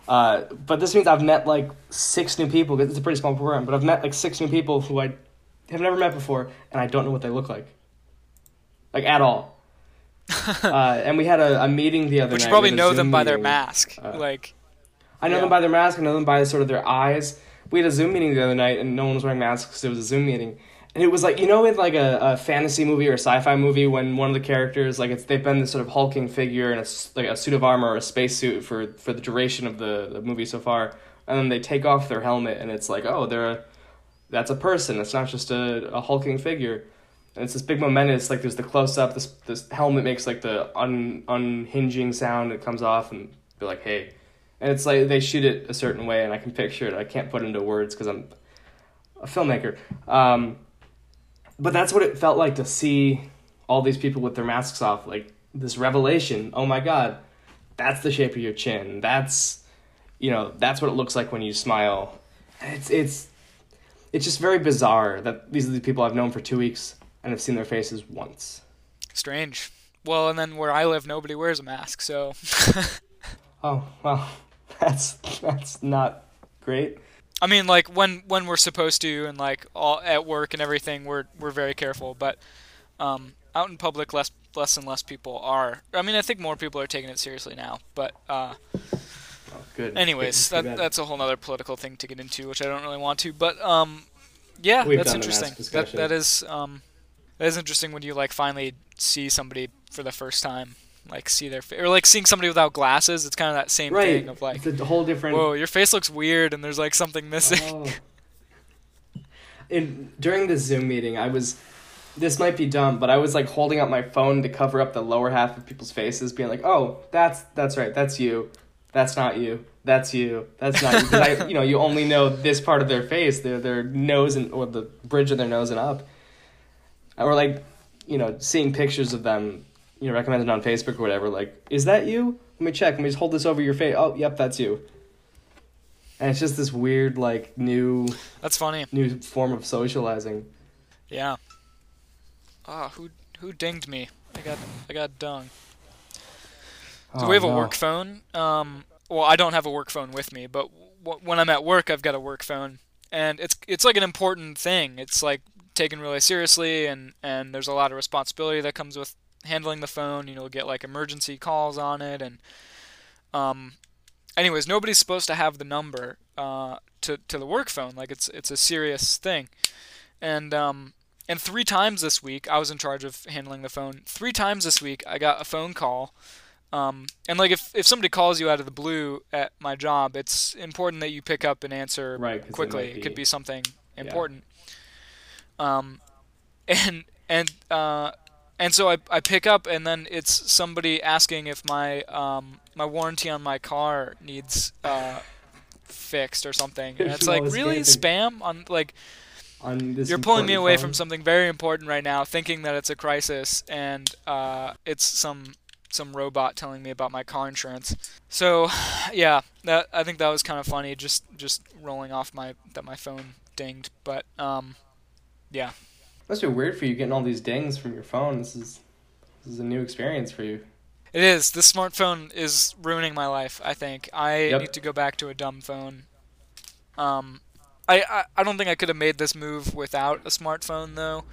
uh, but this means I've met like six new people. 'cause It's a pretty small program, but I've met like six new people who I have never met before, and I don't know what they look like, like at all. uh, and we had a, a meeting the other But night. you probably we had a know Zoom them by their mask. Uh, like, I know Yeah. them by their mask. I know them by sort of their eyes. We had a Zoom meeting the other night, and no one was wearing masks because it was a Zoom meeting. And it was like you know, in like a, a fantasy movie or a sci-fi movie, when one of the characters like it's they've been this sort of hulking figure in a like a suit of armor or a spacesuit for for the duration of the, the movie so far, and then they take off their helmet, and it's like oh, they're a, that's a person. It's not just a, a hulking figure. And it's this big momentous, like there's the close up. This this helmet makes like the un unhinging sound. It comes off, and they're like, "Hey," and it's like they shoot it a certain way, and I can picture it. I can't put into words because I'm a filmmaker. Um, but that's what it felt like to see all these people with their masks off, like this revelation. Oh my god, that's the shape of your chin. That's you know that's what it looks like when you smile. It's it's it's just very bizarre that these are the people I've known for two weeks and i've seen their faces once. strange. Well, and then where I live, nobody wears a mask, so Oh well, that's that's not great. I mean, like when when we're supposed to, and like all at work and everything, we're we're very careful. But um, out in public, less less and less people are. I mean, I think more people are taking it seriously now. But uh, Oh, good. anyways, Good. That that's a whole other political thing to get into, which I don't really want to. But um, yeah, We've that's done the mask interesting. That that is um, that is interesting when you like finally see somebody for the first time, like see their face or like seeing somebody without glasses. It's kind of that same right. thing of like, it's a whole different. whoa, your face looks weird, and there's like something missing. Oh. In during the Zoom meeting, I was. This might be dumb, but I was like holding up my phone to cover up the lower half of people's faces, being like, "Oh, that's that's right, that's you, that's not you, that's you, that's not you." Because I, you know, you only know this part of their face, their their nose and or the bridge of their nose and up, or like, you know, seeing pictures of them, you know, recommended on Facebook or whatever. Like, is that you? Let me check. Let me just hold this over your face. Oh, yep, that's you. And it's just this weird, like, new That's funny. new form of socializing. Yeah. Ah, who who dinged me? I got I got dung. So Oh, we have a work phone. Um, well, I don't have a work phone with me, but w- when I'm at work, I've got a work phone, and it's it's like an important thing. It's like taken really seriously, and and there's a lot of responsibility that comes with handling the phone. You know, get like emergency calls on it, and um, anyways, nobody's supposed to have the number uh to to the work phone. Like it's it's a serious thing, and um. And three times this week, I was in charge of handling the phone. Three times this week, I got a phone call um, and like if, if somebody calls you out of the blue at my job, it's important that you pick up and answer Right, quickly. might It could be- be something important. Um, and and uh, and so I, I pick up and then it's somebody asking if my um, my warranty on my car needs uh, fixed or something. And it's like really spam on like On this you're pulling me away phone. from something very important right now, thinking that it's a crisis, and uh, it's some some robot telling me about my car insurance. So, yeah, that I think that was kind of funny, just just rolling off my that my phone dinged. But um, yeah, Must be weird for you getting all these dings from your phone. This is this is a new experience for you. it is. This smartphone is ruining my life. I think I Yep. need to go back to a dumb phone. Um, I, I I don't think I could have made this move without a smartphone though.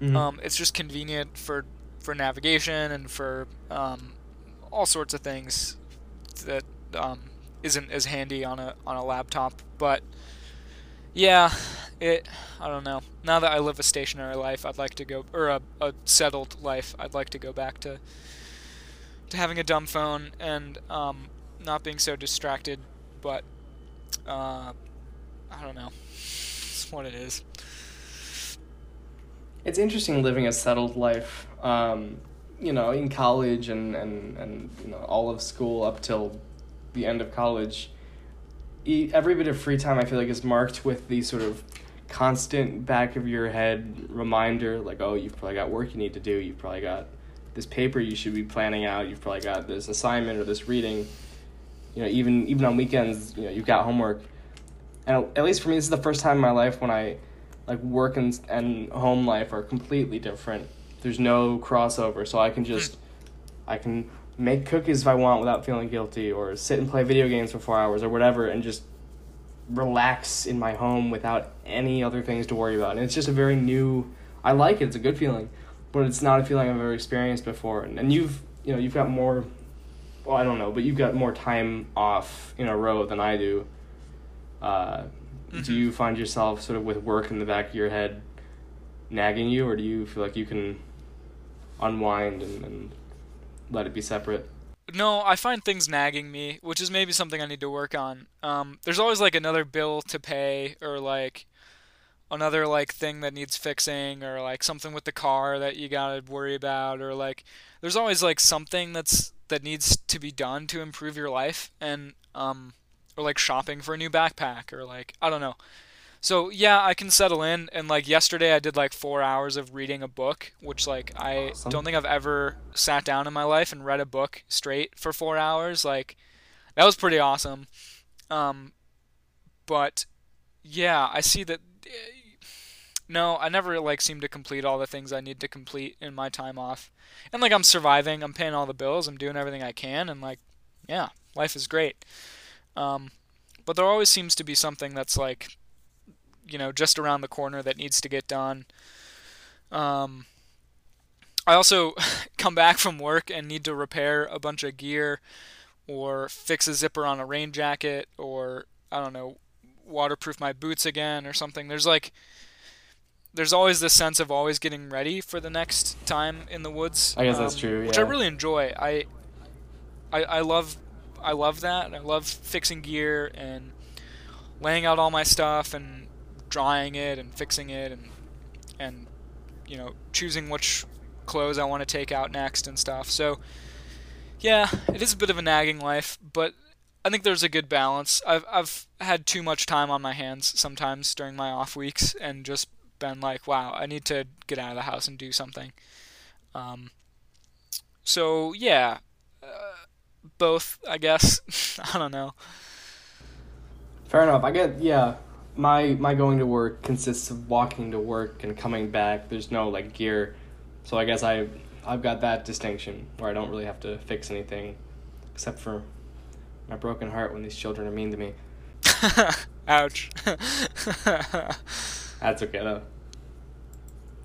Mm-hmm. Um, it's just convenient for for navigation and for um, all sorts of things that um, isn't as handy on a on a laptop. But yeah, it I don't know. Now that I live a stationary life, I'd like to go or a, a settled life. I'd like to go back to to having a dumb phone and um, not being so distracted. But uh, I don't know. It's what it is. it's interesting living a settled life. Um, you know, in college and, and, and you know all of school up till the end of college, every bit of free time I feel like is marked with the sort of constant back of your head reminder, like, oh, you've probably got work you need to do. You've probably got this paper you should be planning out. You've probably got this assignment or this reading. You know, even even on weekends, you know, you've got homework. And at least for me, this is the first time in my life when I like work and and home life are completely different. There's no crossover, so I can just I can make cookies if I want without feeling guilty, or sit and play video games for four hours or whatever, and just relax in my home without any other things to worry about. And it's just a very new. I like it. It's a good feeling, but it's not a feeling I've ever experienced before. And, and you've you know you've got more. Well, I don't know, but you've got more time off in a row than I do. Uh, mm-hmm. Do you find yourself sort of with work in the back of your head nagging you, or do you feel like you can unwind and, and let it be separate? No, I find things nagging me, which is maybe something I need to work on. Um, there's always like another bill to pay, or like another like thing that needs fixing, or like something with the car that you gotta worry about, or like there's always like something that's that needs to be done to improve your life, and um, or like shopping for a new backpack, or like I don't know. So yeah, I can settle in. And like yesterday, I did like four hours of reading a book, which like I awesome. don't think I've ever sat down in my life and read a book straight for four hours. Like that was pretty awesome. Um, but yeah, I see that. No, I never like seem to complete all the things I need to complete in my time off. And like I'm surviving, I'm paying all the bills, I'm doing everything I can, and like, yeah, life is great. Um, but there always seems to be something that's like you know just around the corner that needs to get done. Um, I also come back from work and need to repair a bunch of gear or fix a zipper on a rain jacket or I don't know waterproof my boots again or something. There's like there's always this sense of always getting ready for the next time in the woods. I guess um, that's true, yeah. Which I really enjoy. I, I I love I love that. I love fixing gear and laying out all my stuff and drying it and fixing it and and you know choosing which clothes I want to take out next and stuff. So yeah, it is a bit of a nagging life, but I think there's a good balance. I've I've had too much time on my hands sometimes during my off weeks and just been like, wow, I need to get out of the house and do something. Um, so yeah, uh, both I guess. I don't know. Fair enough. I get yeah my my going to work consists of walking to work and coming back. There's no like gear, so I guess I I've got that distinction where I don't really have to fix anything, except for my broken heart when these children are mean to me. Ouch. That's okay though.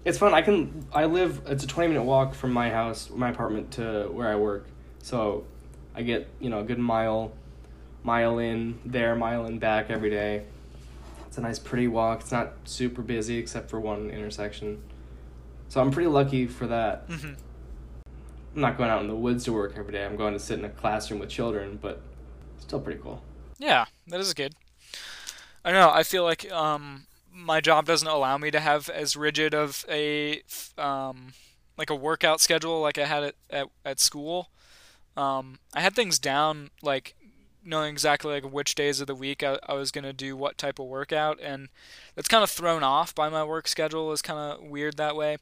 It's fun. I can. I live. It's a twenty minute walk from my house, my apartment to where I work. So, I get you know a good mile, mile in there, mile in back every day. It's a nice, pretty walk. It's not super busy except for one intersection. So I'm pretty lucky for that. Mm-hmm. I'm not going out in the woods to work every day. I'm going to sit in a classroom with children, but still pretty cool. Yeah, that is good. I know. I feel like um, my job doesn't allow me to have as rigid of a um, like a workout schedule like I had at at, at school. Um, I had things down like knowing exactly like which days of the week I, I was gonna do what type of workout, and that's kind of thrown off by my work schedule. is kind of weird that way.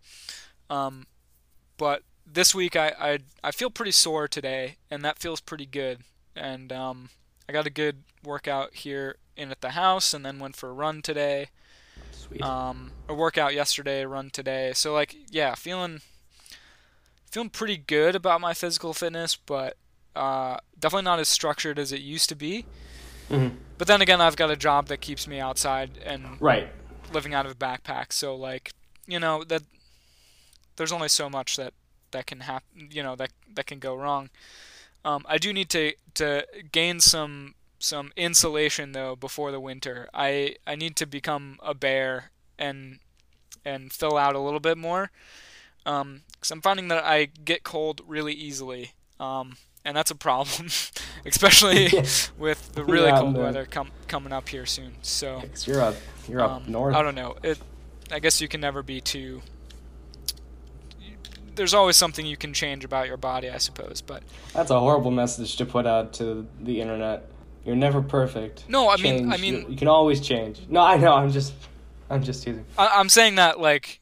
Um, but this week I, I I feel pretty sore today, and that feels pretty good. And um, I got a good workout here in at the house, and then went for a run today. Sweet. Um, a workout yesterday, a run today. So like, yeah, feeling feeling pretty good about my physical fitness, but uh, definitely not as structured as it used to be. Mm-hmm. But then again, I've got a job that keeps me outside and right living out of a backpack. So like, you know that there's only so much that that can happen. You know that that can go wrong. Um, I do need to to gain some some insulation though before the winter. I I need to become a bear and and fill out a little bit more. Um, cause I'm finding that I get cold really easily. Um, and that's a problem, especially with the really yeah, cold weather com- coming up here soon. So you're up, you're up um, north. I don't know. It, I guess you can never be too there's always something you can change about your body, I suppose. But That's a horrible message to put out to the internet. You're never perfect. No, I mean- I mean- you, you can always change. No, I know. I'm just, I'm just teasing. I, I'm saying that like,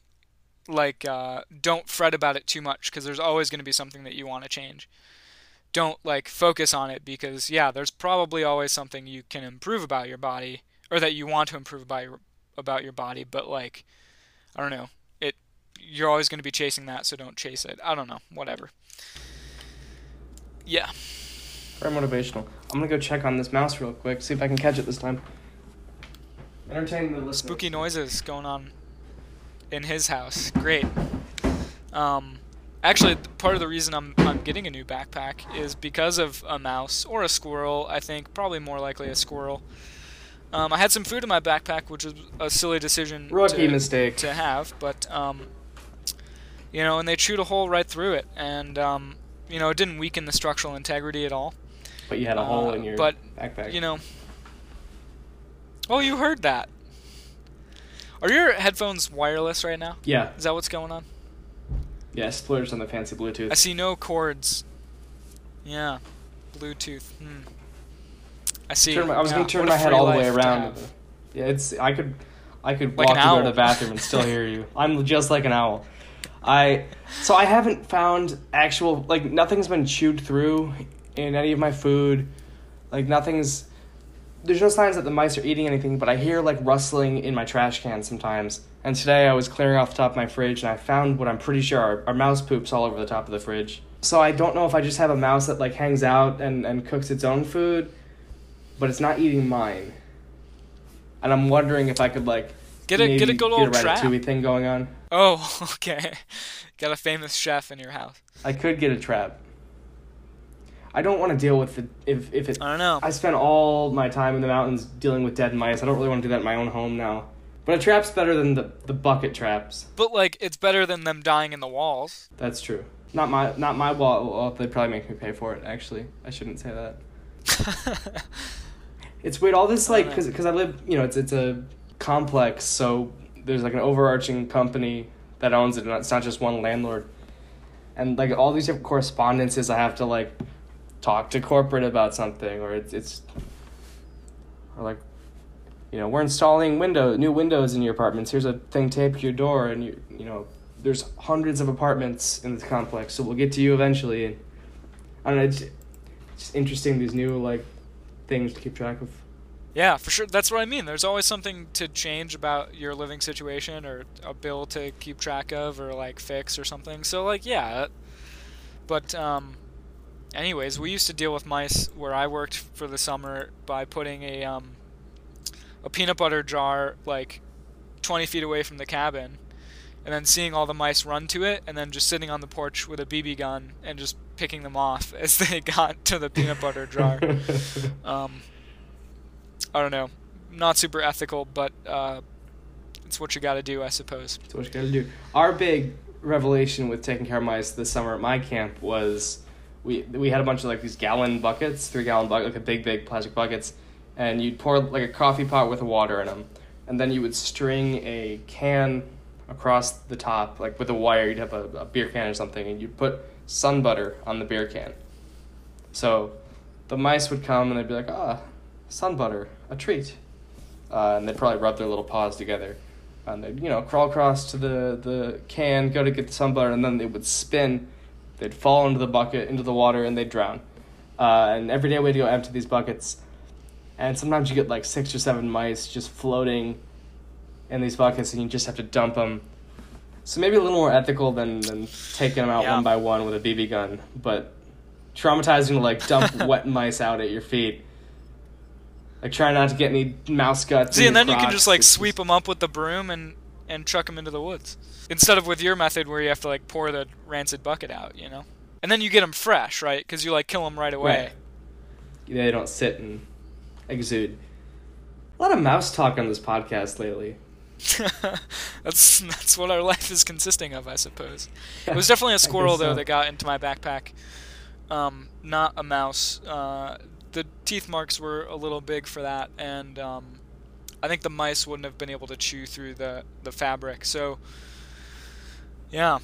like uh, don't fret about it too much because there's always going to be something that you want to change. Don't like focus on it because yeah, there's probably always something you can improve about your body or that you want to improve about your about your body. But like, I don't know, it you're always going to be chasing that, so don't chase it. I don't know, whatever. Yeah. Very motivational. I'm gonna go check on this mouse real quick, see if I can catch it this time. Entertain the listeners. spooky noises going on in his house. Great. Um, actually, part of the reason I'm I'm getting a new backpack is because of a mouse or a squirrel. I think probably more likely a squirrel. Um, I had some food in my backpack, which was a silly decision Rookie to, mistake. to have, but um, you know, and they chewed a hole right through it, and um, you know, it didn't weaken the structural integrity at all. But you had a hole Uh, in your but, backpack. You know. Oh, you heard that. Are your headphones wireless right now? Yeah. Is that what's going on? Yeah. Splurged on the fancy Bluetooth. I see no cords. Yeah. Bluetooth. Hmm. I see. Turn my, I was Yeah, gonna turn what my head all the way around. Yeah, it's I could I could Like walk to go to the bathroom and still hear you. I'm just like an owl. I so I haven't found actual like nothing's been chewed through in any of my food. Like nothing's there's no signs that the mice are eating anything, but I hear like rustling in my trash can sometimes. And today I was clearing off the top of my fridge and I found what I'm pretty sure are, are mouse poops all over the top of the fridge. So I don't know if I just have a mouse that like hangs out and, and cooks its own food, but it's not eating mine. And I'm wondering if I could like Get a get a good old get a trap. ratatouille thing going on. Oh, okay. Got a famous chef in your house. I could get a trap. I don't want to deal with the if if it. I don't know. I spent all my time in the mountains dealing with dead mice. I don't really want to do that in my own home now. But a trap's better than the the bucket traps. But like, it's better than them dying in the walls. That's true. Not my not my wall. Well, they'd probably make me pay for it. Actually, I shouldn't say that. It's weird. All this like because because I live you know it's it's a complex so there's like an overarching company that owns it and it's not just one landlord and like all these different correspondences I have to like talk to corporate about something or it's it's or like you know we're installing window new windows in your apartments here's a thing taped to your door and you you know there's hundreds of apartments in this complex so we'll get to you eventually and I don't know it's just interesting these new like things to keep track of Yeah, for sure. That's what I mean. There's always something to change about your living situation or a bill to keep track of or like fix or something. So like yeah. But um anyways, we used to deal with mice where I worked for the summer by putting a um a peanut butter jar like 20 feet away from the cabin and then seeing all the mice run to it and then just sitting on the porch with a BB gun and just picking them off as they got to the peanut butter jar. Um, I don't know, not super ethical, but uh, it's what you got to do, I suppose. That's what you gotta do. Our big revelation with taking care of mice this summer at my camp was we we had a bunch of like these gallon buckets, three gallon bucket, like a big big plastic buckets, and you'd pour like a coffee pot with water in them, and then you would string a can across the top, like with a wire. You'd have a, a beer can or something, and you'd put sun butter on the beer can. So, the mice would come and they'd be like, ah, sun butter, a treat, uh, and they'd probably rub their little paws together and they'd you know crawl across to the the can, go to get the sun butter, and then they would spin. They'd fall into the bucket, into the water, and they'd drown. Uh, and every day we'd go empty these buckets, and sometimes you get like six or seven mice just floating in these buckets, and you just have to dump them. So maybe a little more ethical than than taking them out Yeah. one by one with a BB gun, but traumatizing to like dump wet mice out at your feet. Like try not to get any mouse guts. See, and then you can just like It's sweep them up with the broom and and chuck them into the woods instead of with your method where you have to like pour the rancid bucket out, you know. And then you get them fresh, right? Because you like kill them right away. Right. They don't sit and exude. A lot of mouse talk on this podcast lately. that's that's what our life is consisting of, I suppose. It was definitely a squirrel though that got into my backpack, um, not a mouse. Uh, the teeth marks were a little big for that, and um, I think the mice wouldn't have been able to chew through the the fabric. So, yeah,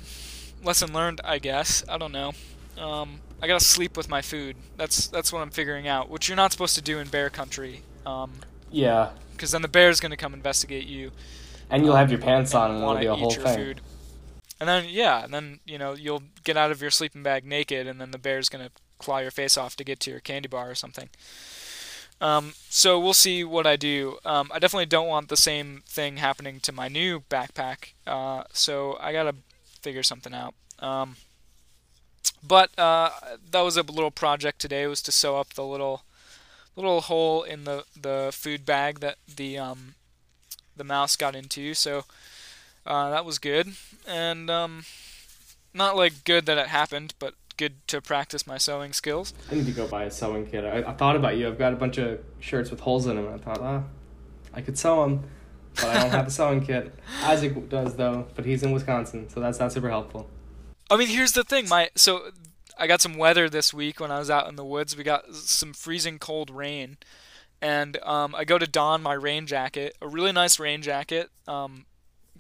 lesson learned, I guess. I don't know. Um, I gotta sleep with my food. That's that's what I'm figuring out, which you're not supposed to do in bear country. Um, Yeah, because then the bear's gonna come investigate you. and you'll have your pants on, and it'll want be to a whole eat your thing. food. And then yeah, and then you know you'll get out of your sleeping bag naked, and then the bear's gonna claw your face off to get to your candy bar or something. Um, so we'll see what I do. Um, I definitely don't want the same thing happening to my new backpack. Uh, so I gotta figure something out. Um, but uh, that was a little project today. Was to sew up the little little hole in the the food bag that the um, the mouse got into. So uh, that was good, and um, not like good that it happened, but good to practice my sewing skills. I need to go buy a sewing kit. I, I thought about you. I've got a bunch of shirts with holes in them, and I thought, ah, I could sew them, but I don't have a sewing kit. Isaac does though, but he's in Wisconsin, so that's not super helpful. I mean, here's the thing. My so I got some weather this week when I was out in the woods. We got some freezing cold rain, and um, I go to don my rain jacket, a really nice rain jacket, um,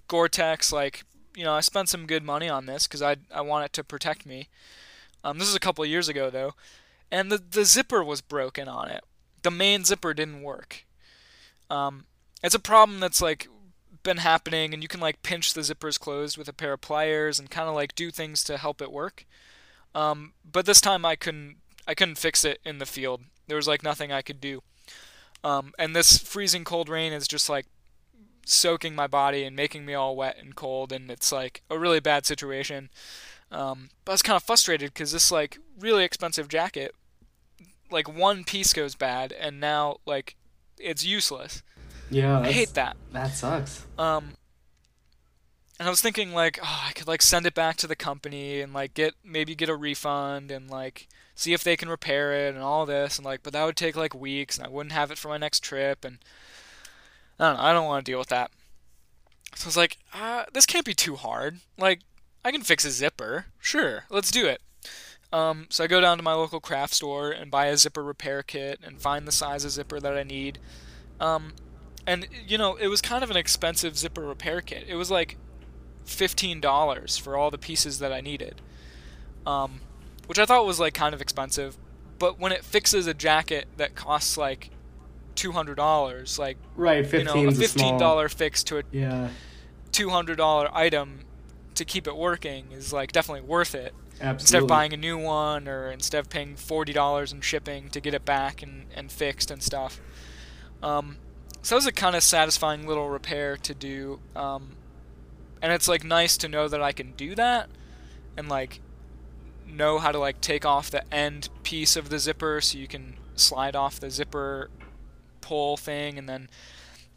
Gore-Tex. Like you know, I spent some good money on this because I I want it to protect me. Um, this is a couple years ago though, and the the zipper was broken on it. The main zipper didn't work. Um, it's a problem that's like been happening and you can like pinch the zippers closed with a pair of pliers and kind of like do things to help it work. Um, but this time i couldn't i couldn't fix it in the field. There was like nothing i could do. Um, and this freezing cold rain is just like soaking my body and making me all wet and cold and it's like a really bad situation. Um, but i was kind of frustrated because this like really expensive jacket like one piece goes bad and now like it's useless Yeah, i hate that That sucks. um, and I was thinking like, oh, I could like send it back to the company and like get maybe get a refund and like see if they can repair it and all this and like, but that would take like weeks and I wouldn't have it for my next trip and I don't know, I don't want to deal with that. So I was like, uh, this can't be too hard. Like, I can fix a zipper. Sure, let's do it. Um, so I go down to my local craft store and buy a zipper repair kit and find the size of zipper that I need. Um, and you know it was kind of an expensive zipper repair kit it was like $15 for all the pieces that i needed um, which i thought was like kind of expensive but when it fixes a jacket that costs like $200 like Right, you know a $15 small. fix to a Yeah, $200 item to keep it working is like definitely worth it absolutely. instead of buying a new one or instead of paying $40 in shipping to get it back and, and fixed and stuff um, so that was a kind of satisfying little repair to do um, and it's like nice to know that i can do that and like know how to like take off the end piece of the zipper so you can slide off the zipper pull thing and then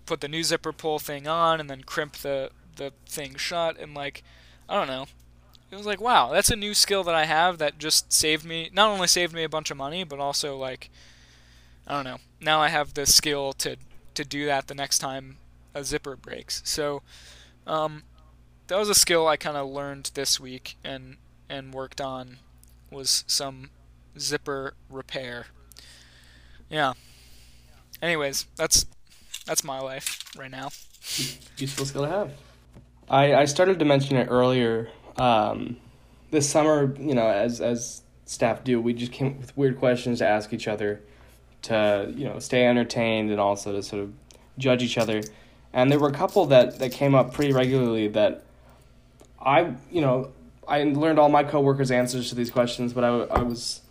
put the new zipper pull thing on and then crimp the the thing shut and like i don't know. It was like wow that's a new skill that i have that just saved me not only saved me a bunch of money but also like i don't know. Now i have the skill to to do that the next time a zipper breaks so um, that was a skill i kind of learned this week and and worked on was some zipper repair yeah anyways that's that's my life right now useful skill to have. I, I started to mention it earlier. Um, this summer, you know, as as staff do, we just came with weird questions to ask each other, to you know stay entertained and also to sort of judge each other. And there were a couple that that came up pretty regularly that I you know I learned all my coworkers' answers to these questions, but I, I was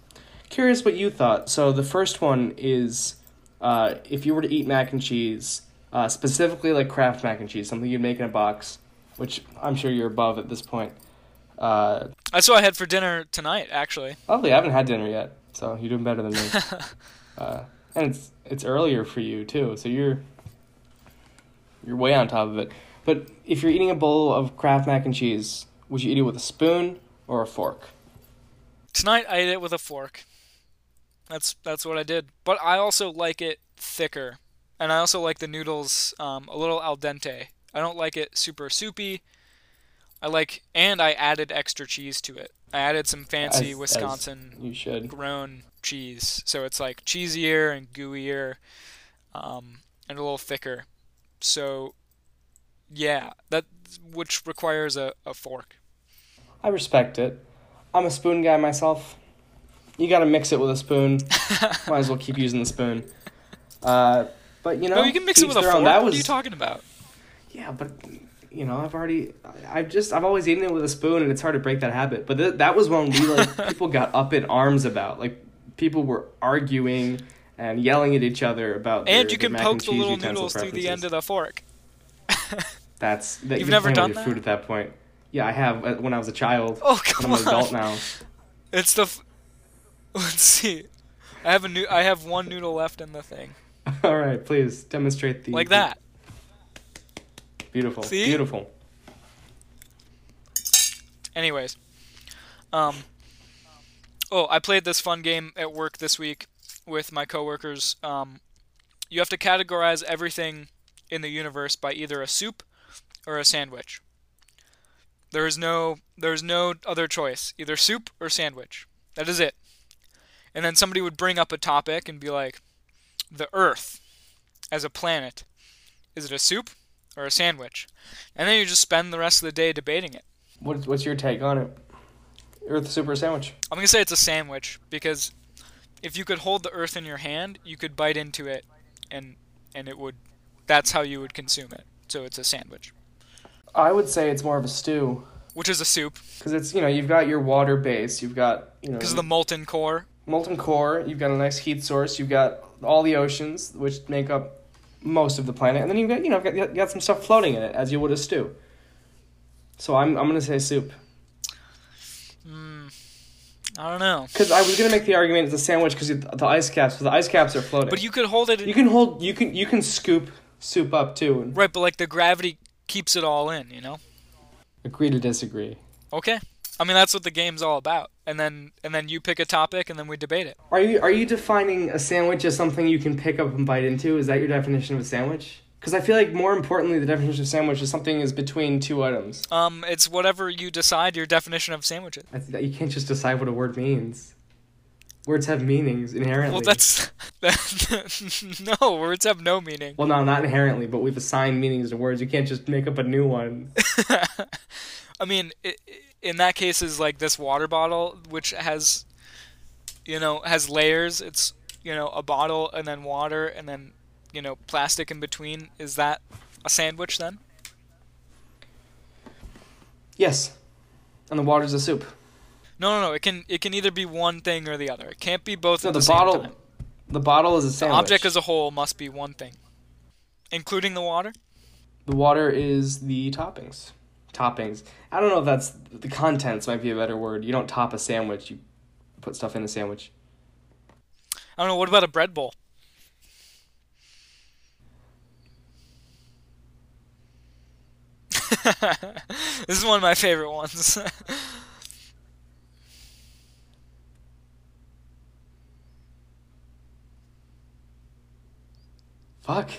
curious what you thought. So the first one is uh, if you were to eat mac and cheese, uh, specifically like Kraft mac and cheese, something you'd make in a box, which I'm sure you're above at this point. Uh, that's what i had for dinner tonight actually lovely. I haven't had dinner yet, so you're doing better than me. uh, and it's it's earlier for you too, so you're you're way on top of it. But if you're eating a bowl of Kraft mac and cheese, would you eat it with a spoon or a fork? Tonight I ate it with a fork. That's that's what I did. But I also like it thicker, and I also like the noodles um, a little al dente. I don't like it super soupy. I like, and I added extra cheese to it. I added some fancy As- as Wisconsin You should. grown cheese, so it's like cheesier and gooier, um, and a little thicker. So, yeah, that which requires a, a fork. I respect it. I'm a spoon guy myself. You got to mix it with a spoon. Might as well keep using the spoon. Uh, but you know, no, you can mix it with a fork. own. That What was are you talking about? yeah, but you know, I've already, I've just, I've always eaten it with a spoon, and it's hard to break that habit. But th- that was one we like people got up in arms about. Like people were arguing and yelling at each other about. And their- you can poke the little noodles through the end of the fork. That's that, You've you're never done your that? food at that point. Yeah, I have uh, when I was a child. Oh come I'm an adult on! now. It's the. F- Let's see. I have a new. I have one noodle left in the thing, All right, please demonstrate the like that. Beautiful, See? beautiful. Anyways, um, oh, I played this fun game at work this week with my coworkers. Um, you have to categorize everything in the universe by either a soup or a sandwich. There is no there is no other choice. Either soup or sandwich. That is it. And then somebody would bring up a topic and be like, the Earth as a planet. Is it a soup or a sandwich? And then you just spend the rest of the day debating it. What, what's your take on it? Earth Super Sandwich. I'm gonna say it's a sandwich because if you could hold the earth in your hand, you could bite into it, and and it would. That's how you would consume it. So it's a sandwich, I would say it's more of a stew which is a soup because it's you know you've got your water base, you've got you know because of the molten core. molten core, you've got a nice heat source, you've got all the oceans which make up most of the planet, and then you've got you know got, got some stuff floating in it as you would a stew. So I'm I'm gonna say soup Mm, I don't know, because I was gonna make the argument it's a sandwich because the ice caps, the ice caps are floating. but you could hold it. you can hold you can you can scoop soup up too. And right, but like the gravity keeps it all in. You know. agree to disagree. Okay. I mean that's what the game's all about. And then and then you pick a topic and then we debate it. Are you are you defining a sandwich as something you can pick up and bite into? Is that your definition of a sandwich? Because I feel like more importantly, the definition of sandwich is something is between two items. Um, it's whatever you decide your definition of sandwich is. I that you can't just decide what a word means. Words have meanings inherently. Well, that's that, no words have no meaning. well, no, not inherently, but we've assigned meanings to words. You can't just make up a new one. I mean, i i- in that case, is like this water bottle, which has, you know, has layers. It's you know a bottle and then water and then you know plastic in between. Is that a sandwich then? Yes, and the water's a soup. No, no, no. It can it can either be one thing or the other. It can't be both No, at the, the same bottle- time. The bottle is a The sandwich. object as a whole must be one thing, including the water. The water is the toppings. Toppings. I don't know if that's the contents might be a better word. You don't top a sandwich. You put stuff in a sandwich. I don't know. What about a bread bowl? this is one of my favorite ones. Fuck.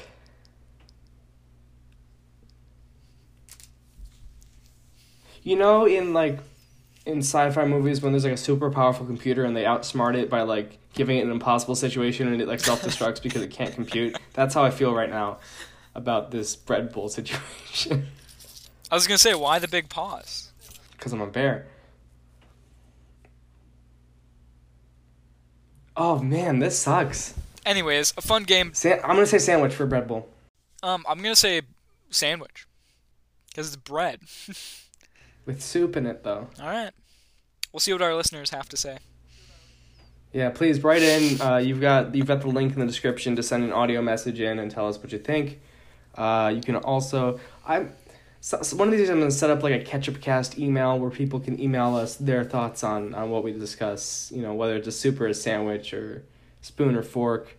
You know, in like in sci-fi movies, when there's like a super powerful computer and they outsmart it by like giving it an impossible situation and it like self-destructs because it can't compute. That's how I feel right now about this bread bowl situation. I was gonna say, why the big pause? Because I'm a bear. Oh man, this sucks. Anyways, a fun game. Sa- I'm gonna say sandwich for bread bowl. Um, I'm gonna say sandwich, because it's bread. With soup in it though. All right. We'll see what our listeners have to say. Yeah, please write in. Uh, you've got you've got the link in the description to send an audio message in and tell us what you think. Uh, you can also I'm so, so one of these days I'm gonna set up like a ketchup cast email where people can email us their thoughts on on what we discuss. You know whether it's a soup or a sandwich or spoon or fork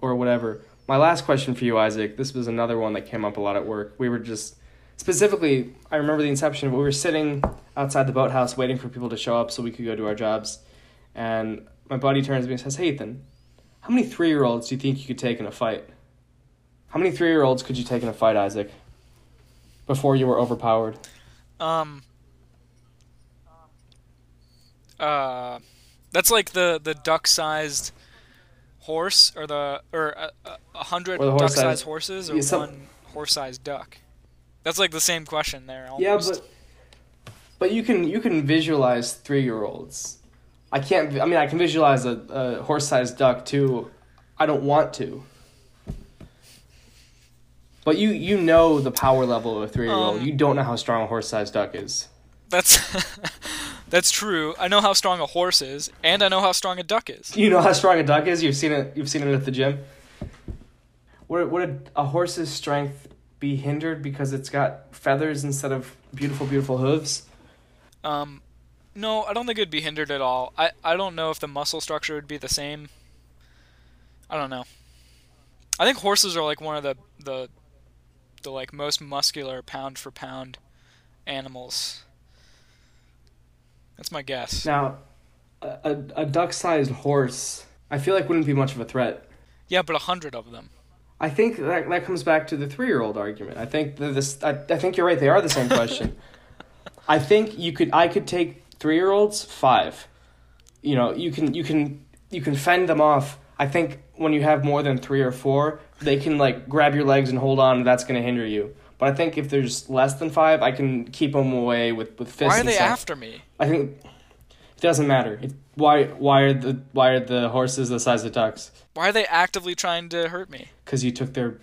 or whatever. My last question for you, Isaac. This was another one that came up a lot at work. We were just specifically. I remember the inception. We were sitting outside the boathouse waiting for people to show up so we could go do our jobs. And my buddy turns to me and says, Hey, Ethan, how many three year olds do you think you could take in a fight? How many three year olds could you take in a fight, Isaac? Before you were overpowered? Um. Uh, that's like the the duck-sized horse, or the or a, a- a hundred Or horse-sized- duck-sized horses, or Yeah, some- one horse-sized duck. That's like the same question there. Almost. Yeah, but But you can you can visualize three year olds. I can't. I mean, I can visualize a, a horse sized duck too. I don't want to. But you you know the power level of a three year old. Um, you don't know how strong a horse sized duck is. That's that's true. I know how strong a horse is, and I know how strong a duck is. You know how strong a duck is. You've seen it. You've seen it at the gym. Would would a, a horse's strength be hindered because it's got feathers instead of beautiful beautiful hooves? Um, no, I don't think it'd be hindered at all. I, I don't know if the muscle structure would be the same. I don't know. I think horses are like one of the the the like most muscular pound for pound animals. That's my guess. Now, a, a, a duck sized horse, I feel like wouldn't be much of a threat. Yeah, but a hundred of them. I think that that comes back to the three year old argument. I think this. I, I think you're right. They are the same question. I think you could. I could take three year olds five. You know, you can you can you can fend them off. I think when you have more than three or four, they can like grab your legs and hold on. And that's going to hinder you. But I think if there's less than five, I can keep them away with with fists. Why are they stuff. after me? I think it doesn't matter. It, why why are the why are the horses the size of ducks? Why are they actively trying to hurt me? Because you took their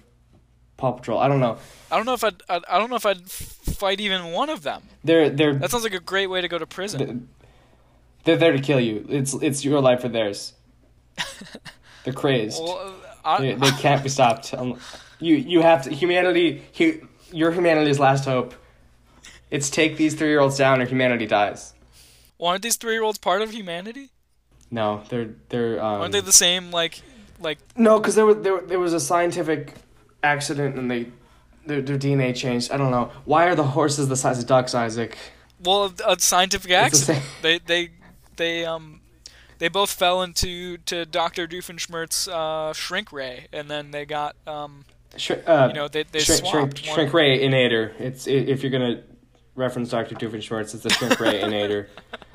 paw patrol. I don't know. I don't know if I'd, I I don't know if I'd fight even one of them. They're they're That sounds like a great way to go to prison. they're there to kill you. It's it's your life or theirs. They're crazed. Well, I, They, they can't be stopped. Um, You you have to humanity. Hu, your humanity's last hope. It's take these three year olds down or humanity dies. aren't these three-year-olds part of humanity? No, they're they're. Um, Aren't they the same like like No, because there was there, there was a scientific accident and they their, their DNA changed. I don't know why are the horses the size of ducks, Isaac? well a scientific It's the accident? They they they um they both fell into to Doctor Doofenshmirtz's uh, shrink ray, and then they got um uh, you know they they shrink, swapped. shrink, shrink ray inator. It's i if you're gonna reference Doctor Doofenshmirtz, it's the shrink ray inator.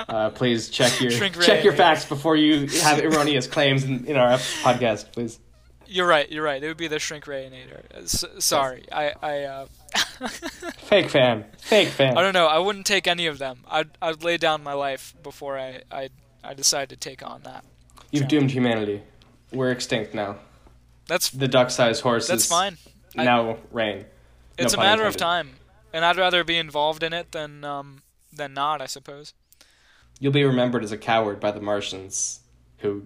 Uh, please check your Shrink ray check your inator. facts before you have erroneous claims in, in our podcast, please. You're right. You're right. It would be the shrink rayinator. Uh, S- sorry, I I uh, Fake fan, fake fan. I don't know. I wouldn't take any of them. I'd I'd lay down my life before I I I decided to take on that. You've challenge. doomed humanity. We're extinct now. That's The duck-sized horses that's fine. I- now reign. It's a matter of time, and I'd rather be involved in it than um than not. I suppose. You'll be remembered as a coward by the Martians who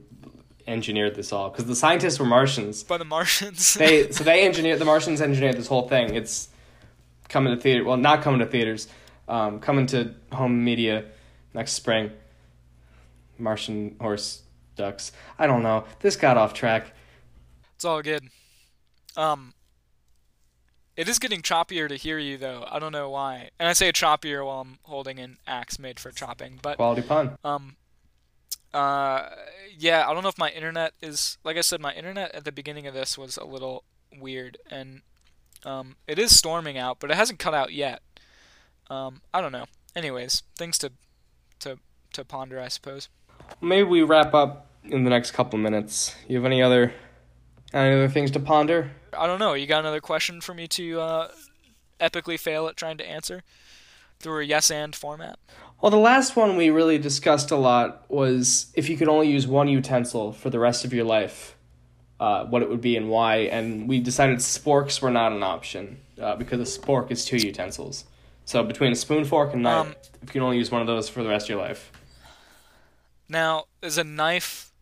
engineered this all because the scientists were Martians. By the Martians. They so they engineered the Martians engineered this whole thing. It's coming to theater. Well, not coming to theaters. Um, coming to home media next spring. Martian horse ducks. I don't know. This got off track. It's all good. Um, it is getting choppier to hear you though. I don't know why, and I say choppier while I'm holding an axe made for chopping. But Quality pun. um, uh, yeah, I don't know if my internet is like I said. My internet at the beginning of this was a little weird, and um, it is storming out, but it hasn't cut out yet. Um, I don't know. Anyways, things to to to ponder, I suppose. Maybe we wrap up in the next couple minutes. You have any other any other things to ponder? I don't know. You got another question for me to uh, epically fail at trying to answer through a yes and format? Well, the last one we really discussed a lot was if you could only use one utensil for the rest of your life, uh, what it would be and why. And we decided sporks were not an option uh, because a spork is two utensils. So between a spoon, fork, and knife, Um, if you can only use one of those for the rest of your life. Now, is a knife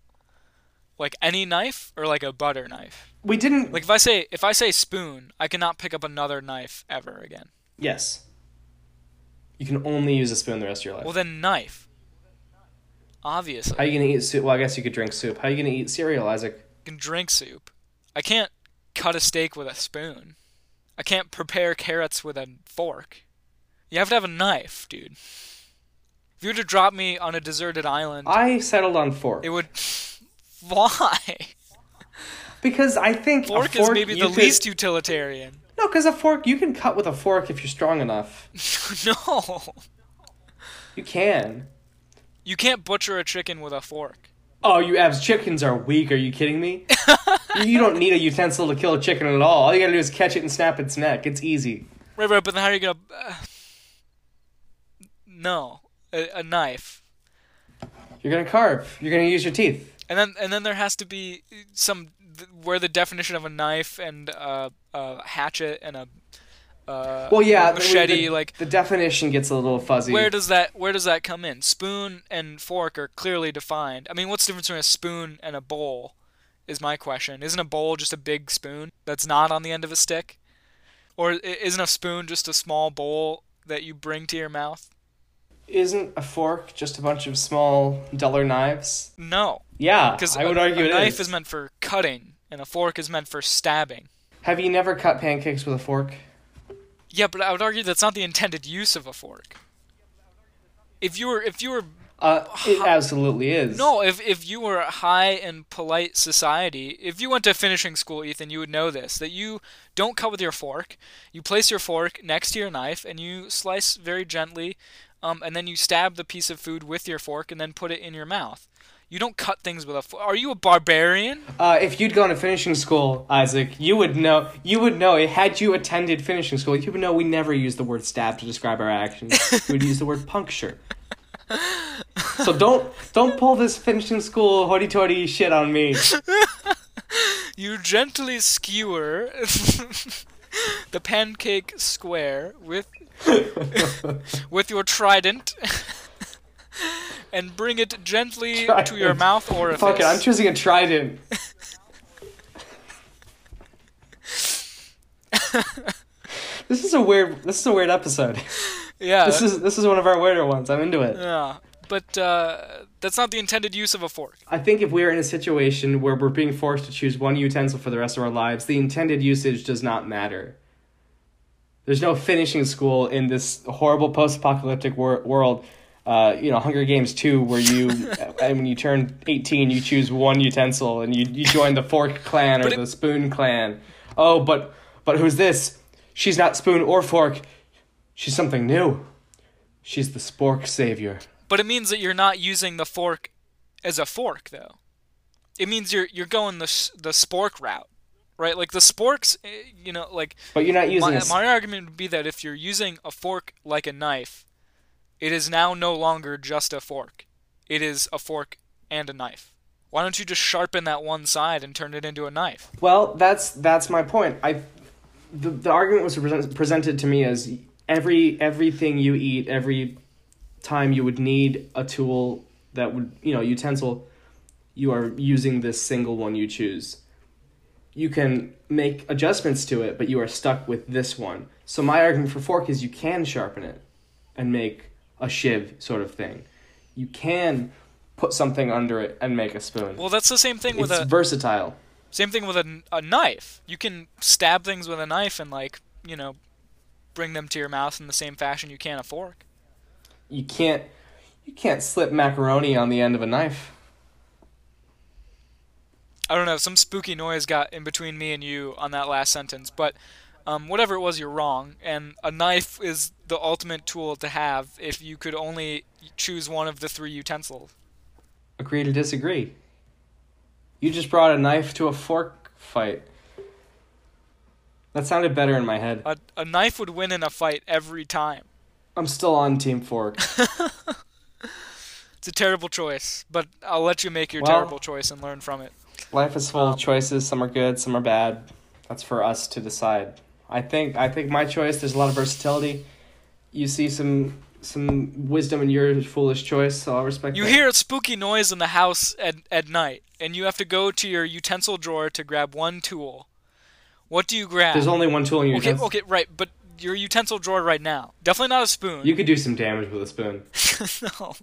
like any knife or like a butter knife? We didn't. Like if I say if I say spoon, I cannot pick up another knife ever again. yes. You can only use a spoon the rest of your life. Well, then knife. Obviously, How are you gonna eat soup? Well, I guess you could drink soup. How are you gonna eat cereal, Isaac? I can drink soup. I can't cut a steak with a spoon. I can't prepare carrots with a fork. You have to have a knife, dude. If you were to drop me on a deserted island, I settled on fork it would. Why? because I think a Fork is maybe the could- least utilitarian. No, because a fork you can cut with a fork if you're strong enough. no. You can. You can't butcher a chicken with a fork. Oh, you abs chickens are weak. Are you kidding me? you, you don't need a utensil to kill a chicken at all. All you gotta do is catch it and snap its neck. It's easy. Right, right, but then how are you gonna. Uh... No, a, a knife. You're gonna carve. You're gonna use your teeth. And then and then there has to be some th- where the definition of a knife and uh, a hatchet and a uh, Well, yeah, the- machete the, like the definition gets a little fuzzy. where does that where does that come in? Spoon and fork are clearly defined. I mean, what's the difference between a spoon and a bowl? Is my question. Isn't a bowl just a big spoon that's not on the end of a stick? Or isn't a spoon just a small bowl that you bring to your mouth? Isn't a fork just a bunch of small duller knives? No, Yeah, because I would a, argue a knife is. is meant for cutting, and a fork is meant for stabbing. Have you never cut pancakes with a fork? Yeah, but I would argue that's not the intended use of a fork. If you were, if you were, Uh, it absolutely is. no, if if you were high in polite society, if you went to finishing school, Ethan, you would know this: that you don't cut with your fork. You place your fork next to your knife, and you slice very gently, um, and then you stab the piece of food with your fork, and then put it in your mouth. You don't cut things with a fork. Are you a barbarian? Uh, if you'd gone to finishing school, Isaac, you would know. You would know. Had you attended finishing school, you would know we never use the word stab to describe our actions. we would use the word puncture. So don't don't pull this finishing school hoity-toity shit on me. You gently skewer the pancake square with with your trident and bring it gently to your Trident. mouth orifice. Fuck it, I'm choosing a trident. this is a weird. This is a weird episode. yeah, This is this is one of our weirder ones. I'm into it. yeah, but uh, that's not the intended use of a fork. I think if we're in a situation where we're being forced to choose one utensil for the rest of our lives, the intended usage does not matter. There's no finishing school in this horrible post-apocalyptic wor- world. Uh, you know, Hunger Games 2, where you, and when you turn 18, you choose one utensil and you, you join the fork clan or it- the spoon clan. Oh, but but who's this? She's not spoon or fork. She's something new. She's the spork savior. But it means that you're not using the fork as a fork, though. It means you're you're going the the spork route, right? Like the sporks, eh, you know, like But you're not using my, a my argument would be that if you're using a fork like a knife, it is now no longer just a fork. It is a fork and a knife. Why don't you just sharpen that one side and turn it into a knife? Well, that's that's my point. I the, the argument was present, presented to me as every everything you eat, every time you would need a tool that would you know utensil, you are using this single one you choose. You can make adjustments to it, but you are stuck with this one. So my argument for fork is you can sharpen it and make a shiv sort of thing. You can put something under it and make a spoon. Well, that's the same thing with it's a versatile. same thing with a, a knife. You can stab things with a knife and like you know, bring them to your mouth in the same fashion you can a fork. you can't you can't slip macaroni on the end of a knife. I don't know. Some spooky noise got in between me and you on that last sentence, but um, whatever it was, you're wrong. And a knife is the ultimate tool to have if you could only choose one of the three utensils. Agree to disagree. You just brought a knife to a fork fight. That sounded better in my head. A, a knife would win in a fight every time. I'm still on team fork. It's a terrible choice, but I'll let you make your Well- terrible choice and learn from it. Life is full of choices. Some are good, some are bad. That's for us to decide. I think I think my choice. There's a lot of versatility. You see some some wisdom in your foolish choice, so I'll respect. You that. hear a spooky noise in the house at, at night, and you have to go to your utensil drawer to grab one tool. What do you grab? There's only one tool in your okay, utensil. okay, right, but your utensil drawer right now. Definitely not a spoon. You could do some damage with a spoon. no.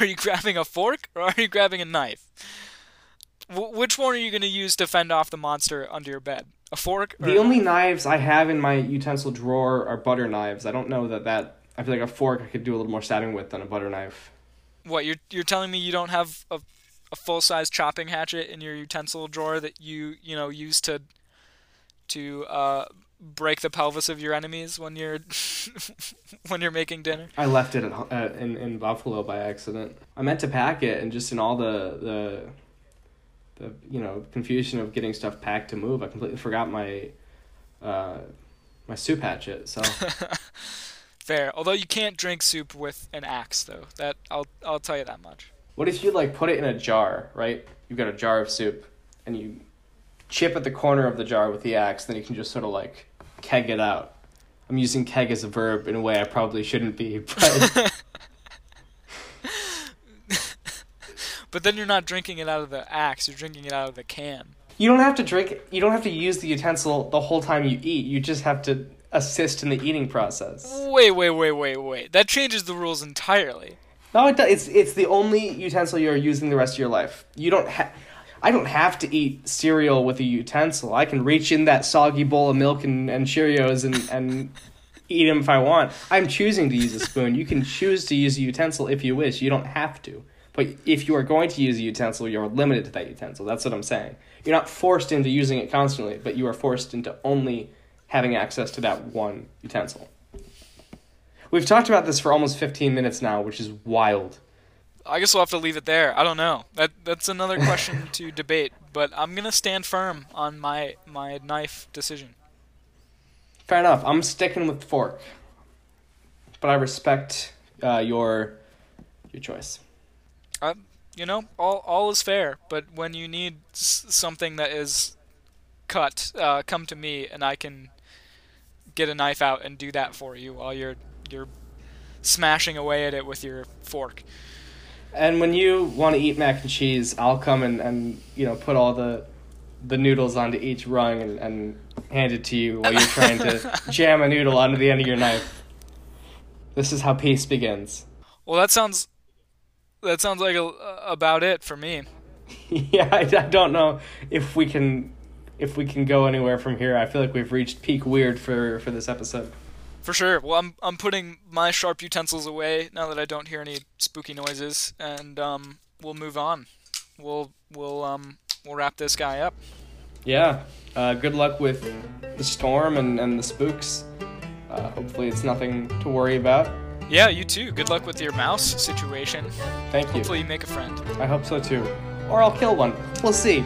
Are you grabbing a fork or are you grabbing a knife? W- which one are you going to use to fend off the monster under your bed? A fork? Or The only knives I have in my utensil drawer are butter knives. I don't know that that. I feel like a fork I could do a little more stabbing with than a butter knife. What you're you're telling me you don't have a a full size chopping hatchet in your utensil drawer that you you know use to to uh, break the pelvis of your enemies when you're when you're making dinner? I left it at, uh, in in Buffalo by accident. I meant to pack it, and just in all the the the you know confusion of getting stuff packed to move, I completely forgot my uh, my soup hatchet. So Fair. Although you can't drink soup with an axe, though. That I'll I'll tell you that much. What if you like put it in a jar, right? You've got a jar of soup, and you chip at the corner of the jar with the axe, then you can just sort of like keg it out. I'm using keg as a verb in a way I probably shouldn't be, but But then you're not drinking it out of the axe. You're drinking it out of the can. you don't have to drink. You don't have to use the utensil the whole time you eat. You just have to assist in the eating process. Wait, wait, wait, wait, wait. That changes the rules entirely. No, it does. It's it's the only utensil you're using the rest of your life. You don't have. I don't have to eat cereal with a utensil. I can reach in that soggy bowl of milk and, and Cheerios and, and eat them if I want. I'm choosing to use a spoon. You can choose to use a utensil if you wish. You don't have to. But if you are going to use a utensil, you're limited to that utensil. That's what I'm saying. You're not forced into using it constantly, but you are forced into only having access to that one utensil. We've talked about this for almost 15 minutes now, which is wild. I guess we'll have to leave it there. I don't know. That that's another question to debate. But I'm gonna stand firm on my my knife decision. Fair enough. I'm sticking with fork, but I respect uh, your your choice. You know, all all is fair. But when you need s- something that is cut, uh, come to me, and I can get a knife out and do that for you while you're you're smashing away at it with your fork. And when you want to eat mac and cheese, I'll come and, and you know put all the the noodles onto each rung and, and hand it to you while you're trying to jam a noodle onto the end of your knife. This is how peace begins. Well, that sounds that sounds like a, about it for me. yeah, I, I don't know if we can if we can go anywhere from here. I feel like we've reached peak weird for for this episode. For sure. Well, I'm I'm putting my sharp utensils away now that I don't hear any spooky noises, and um, we'll move on. We'll we'll um we'll wrap this guy up. Yeah. Uh, good luck with the storm and, and the spooks. Uh, hopefully, it's nothing to worry about. Yeah, you too. Good luck with your mouse situation. Thank you. Hopefully you make a friend. I hope so too. Or I'll kill one. We'll see.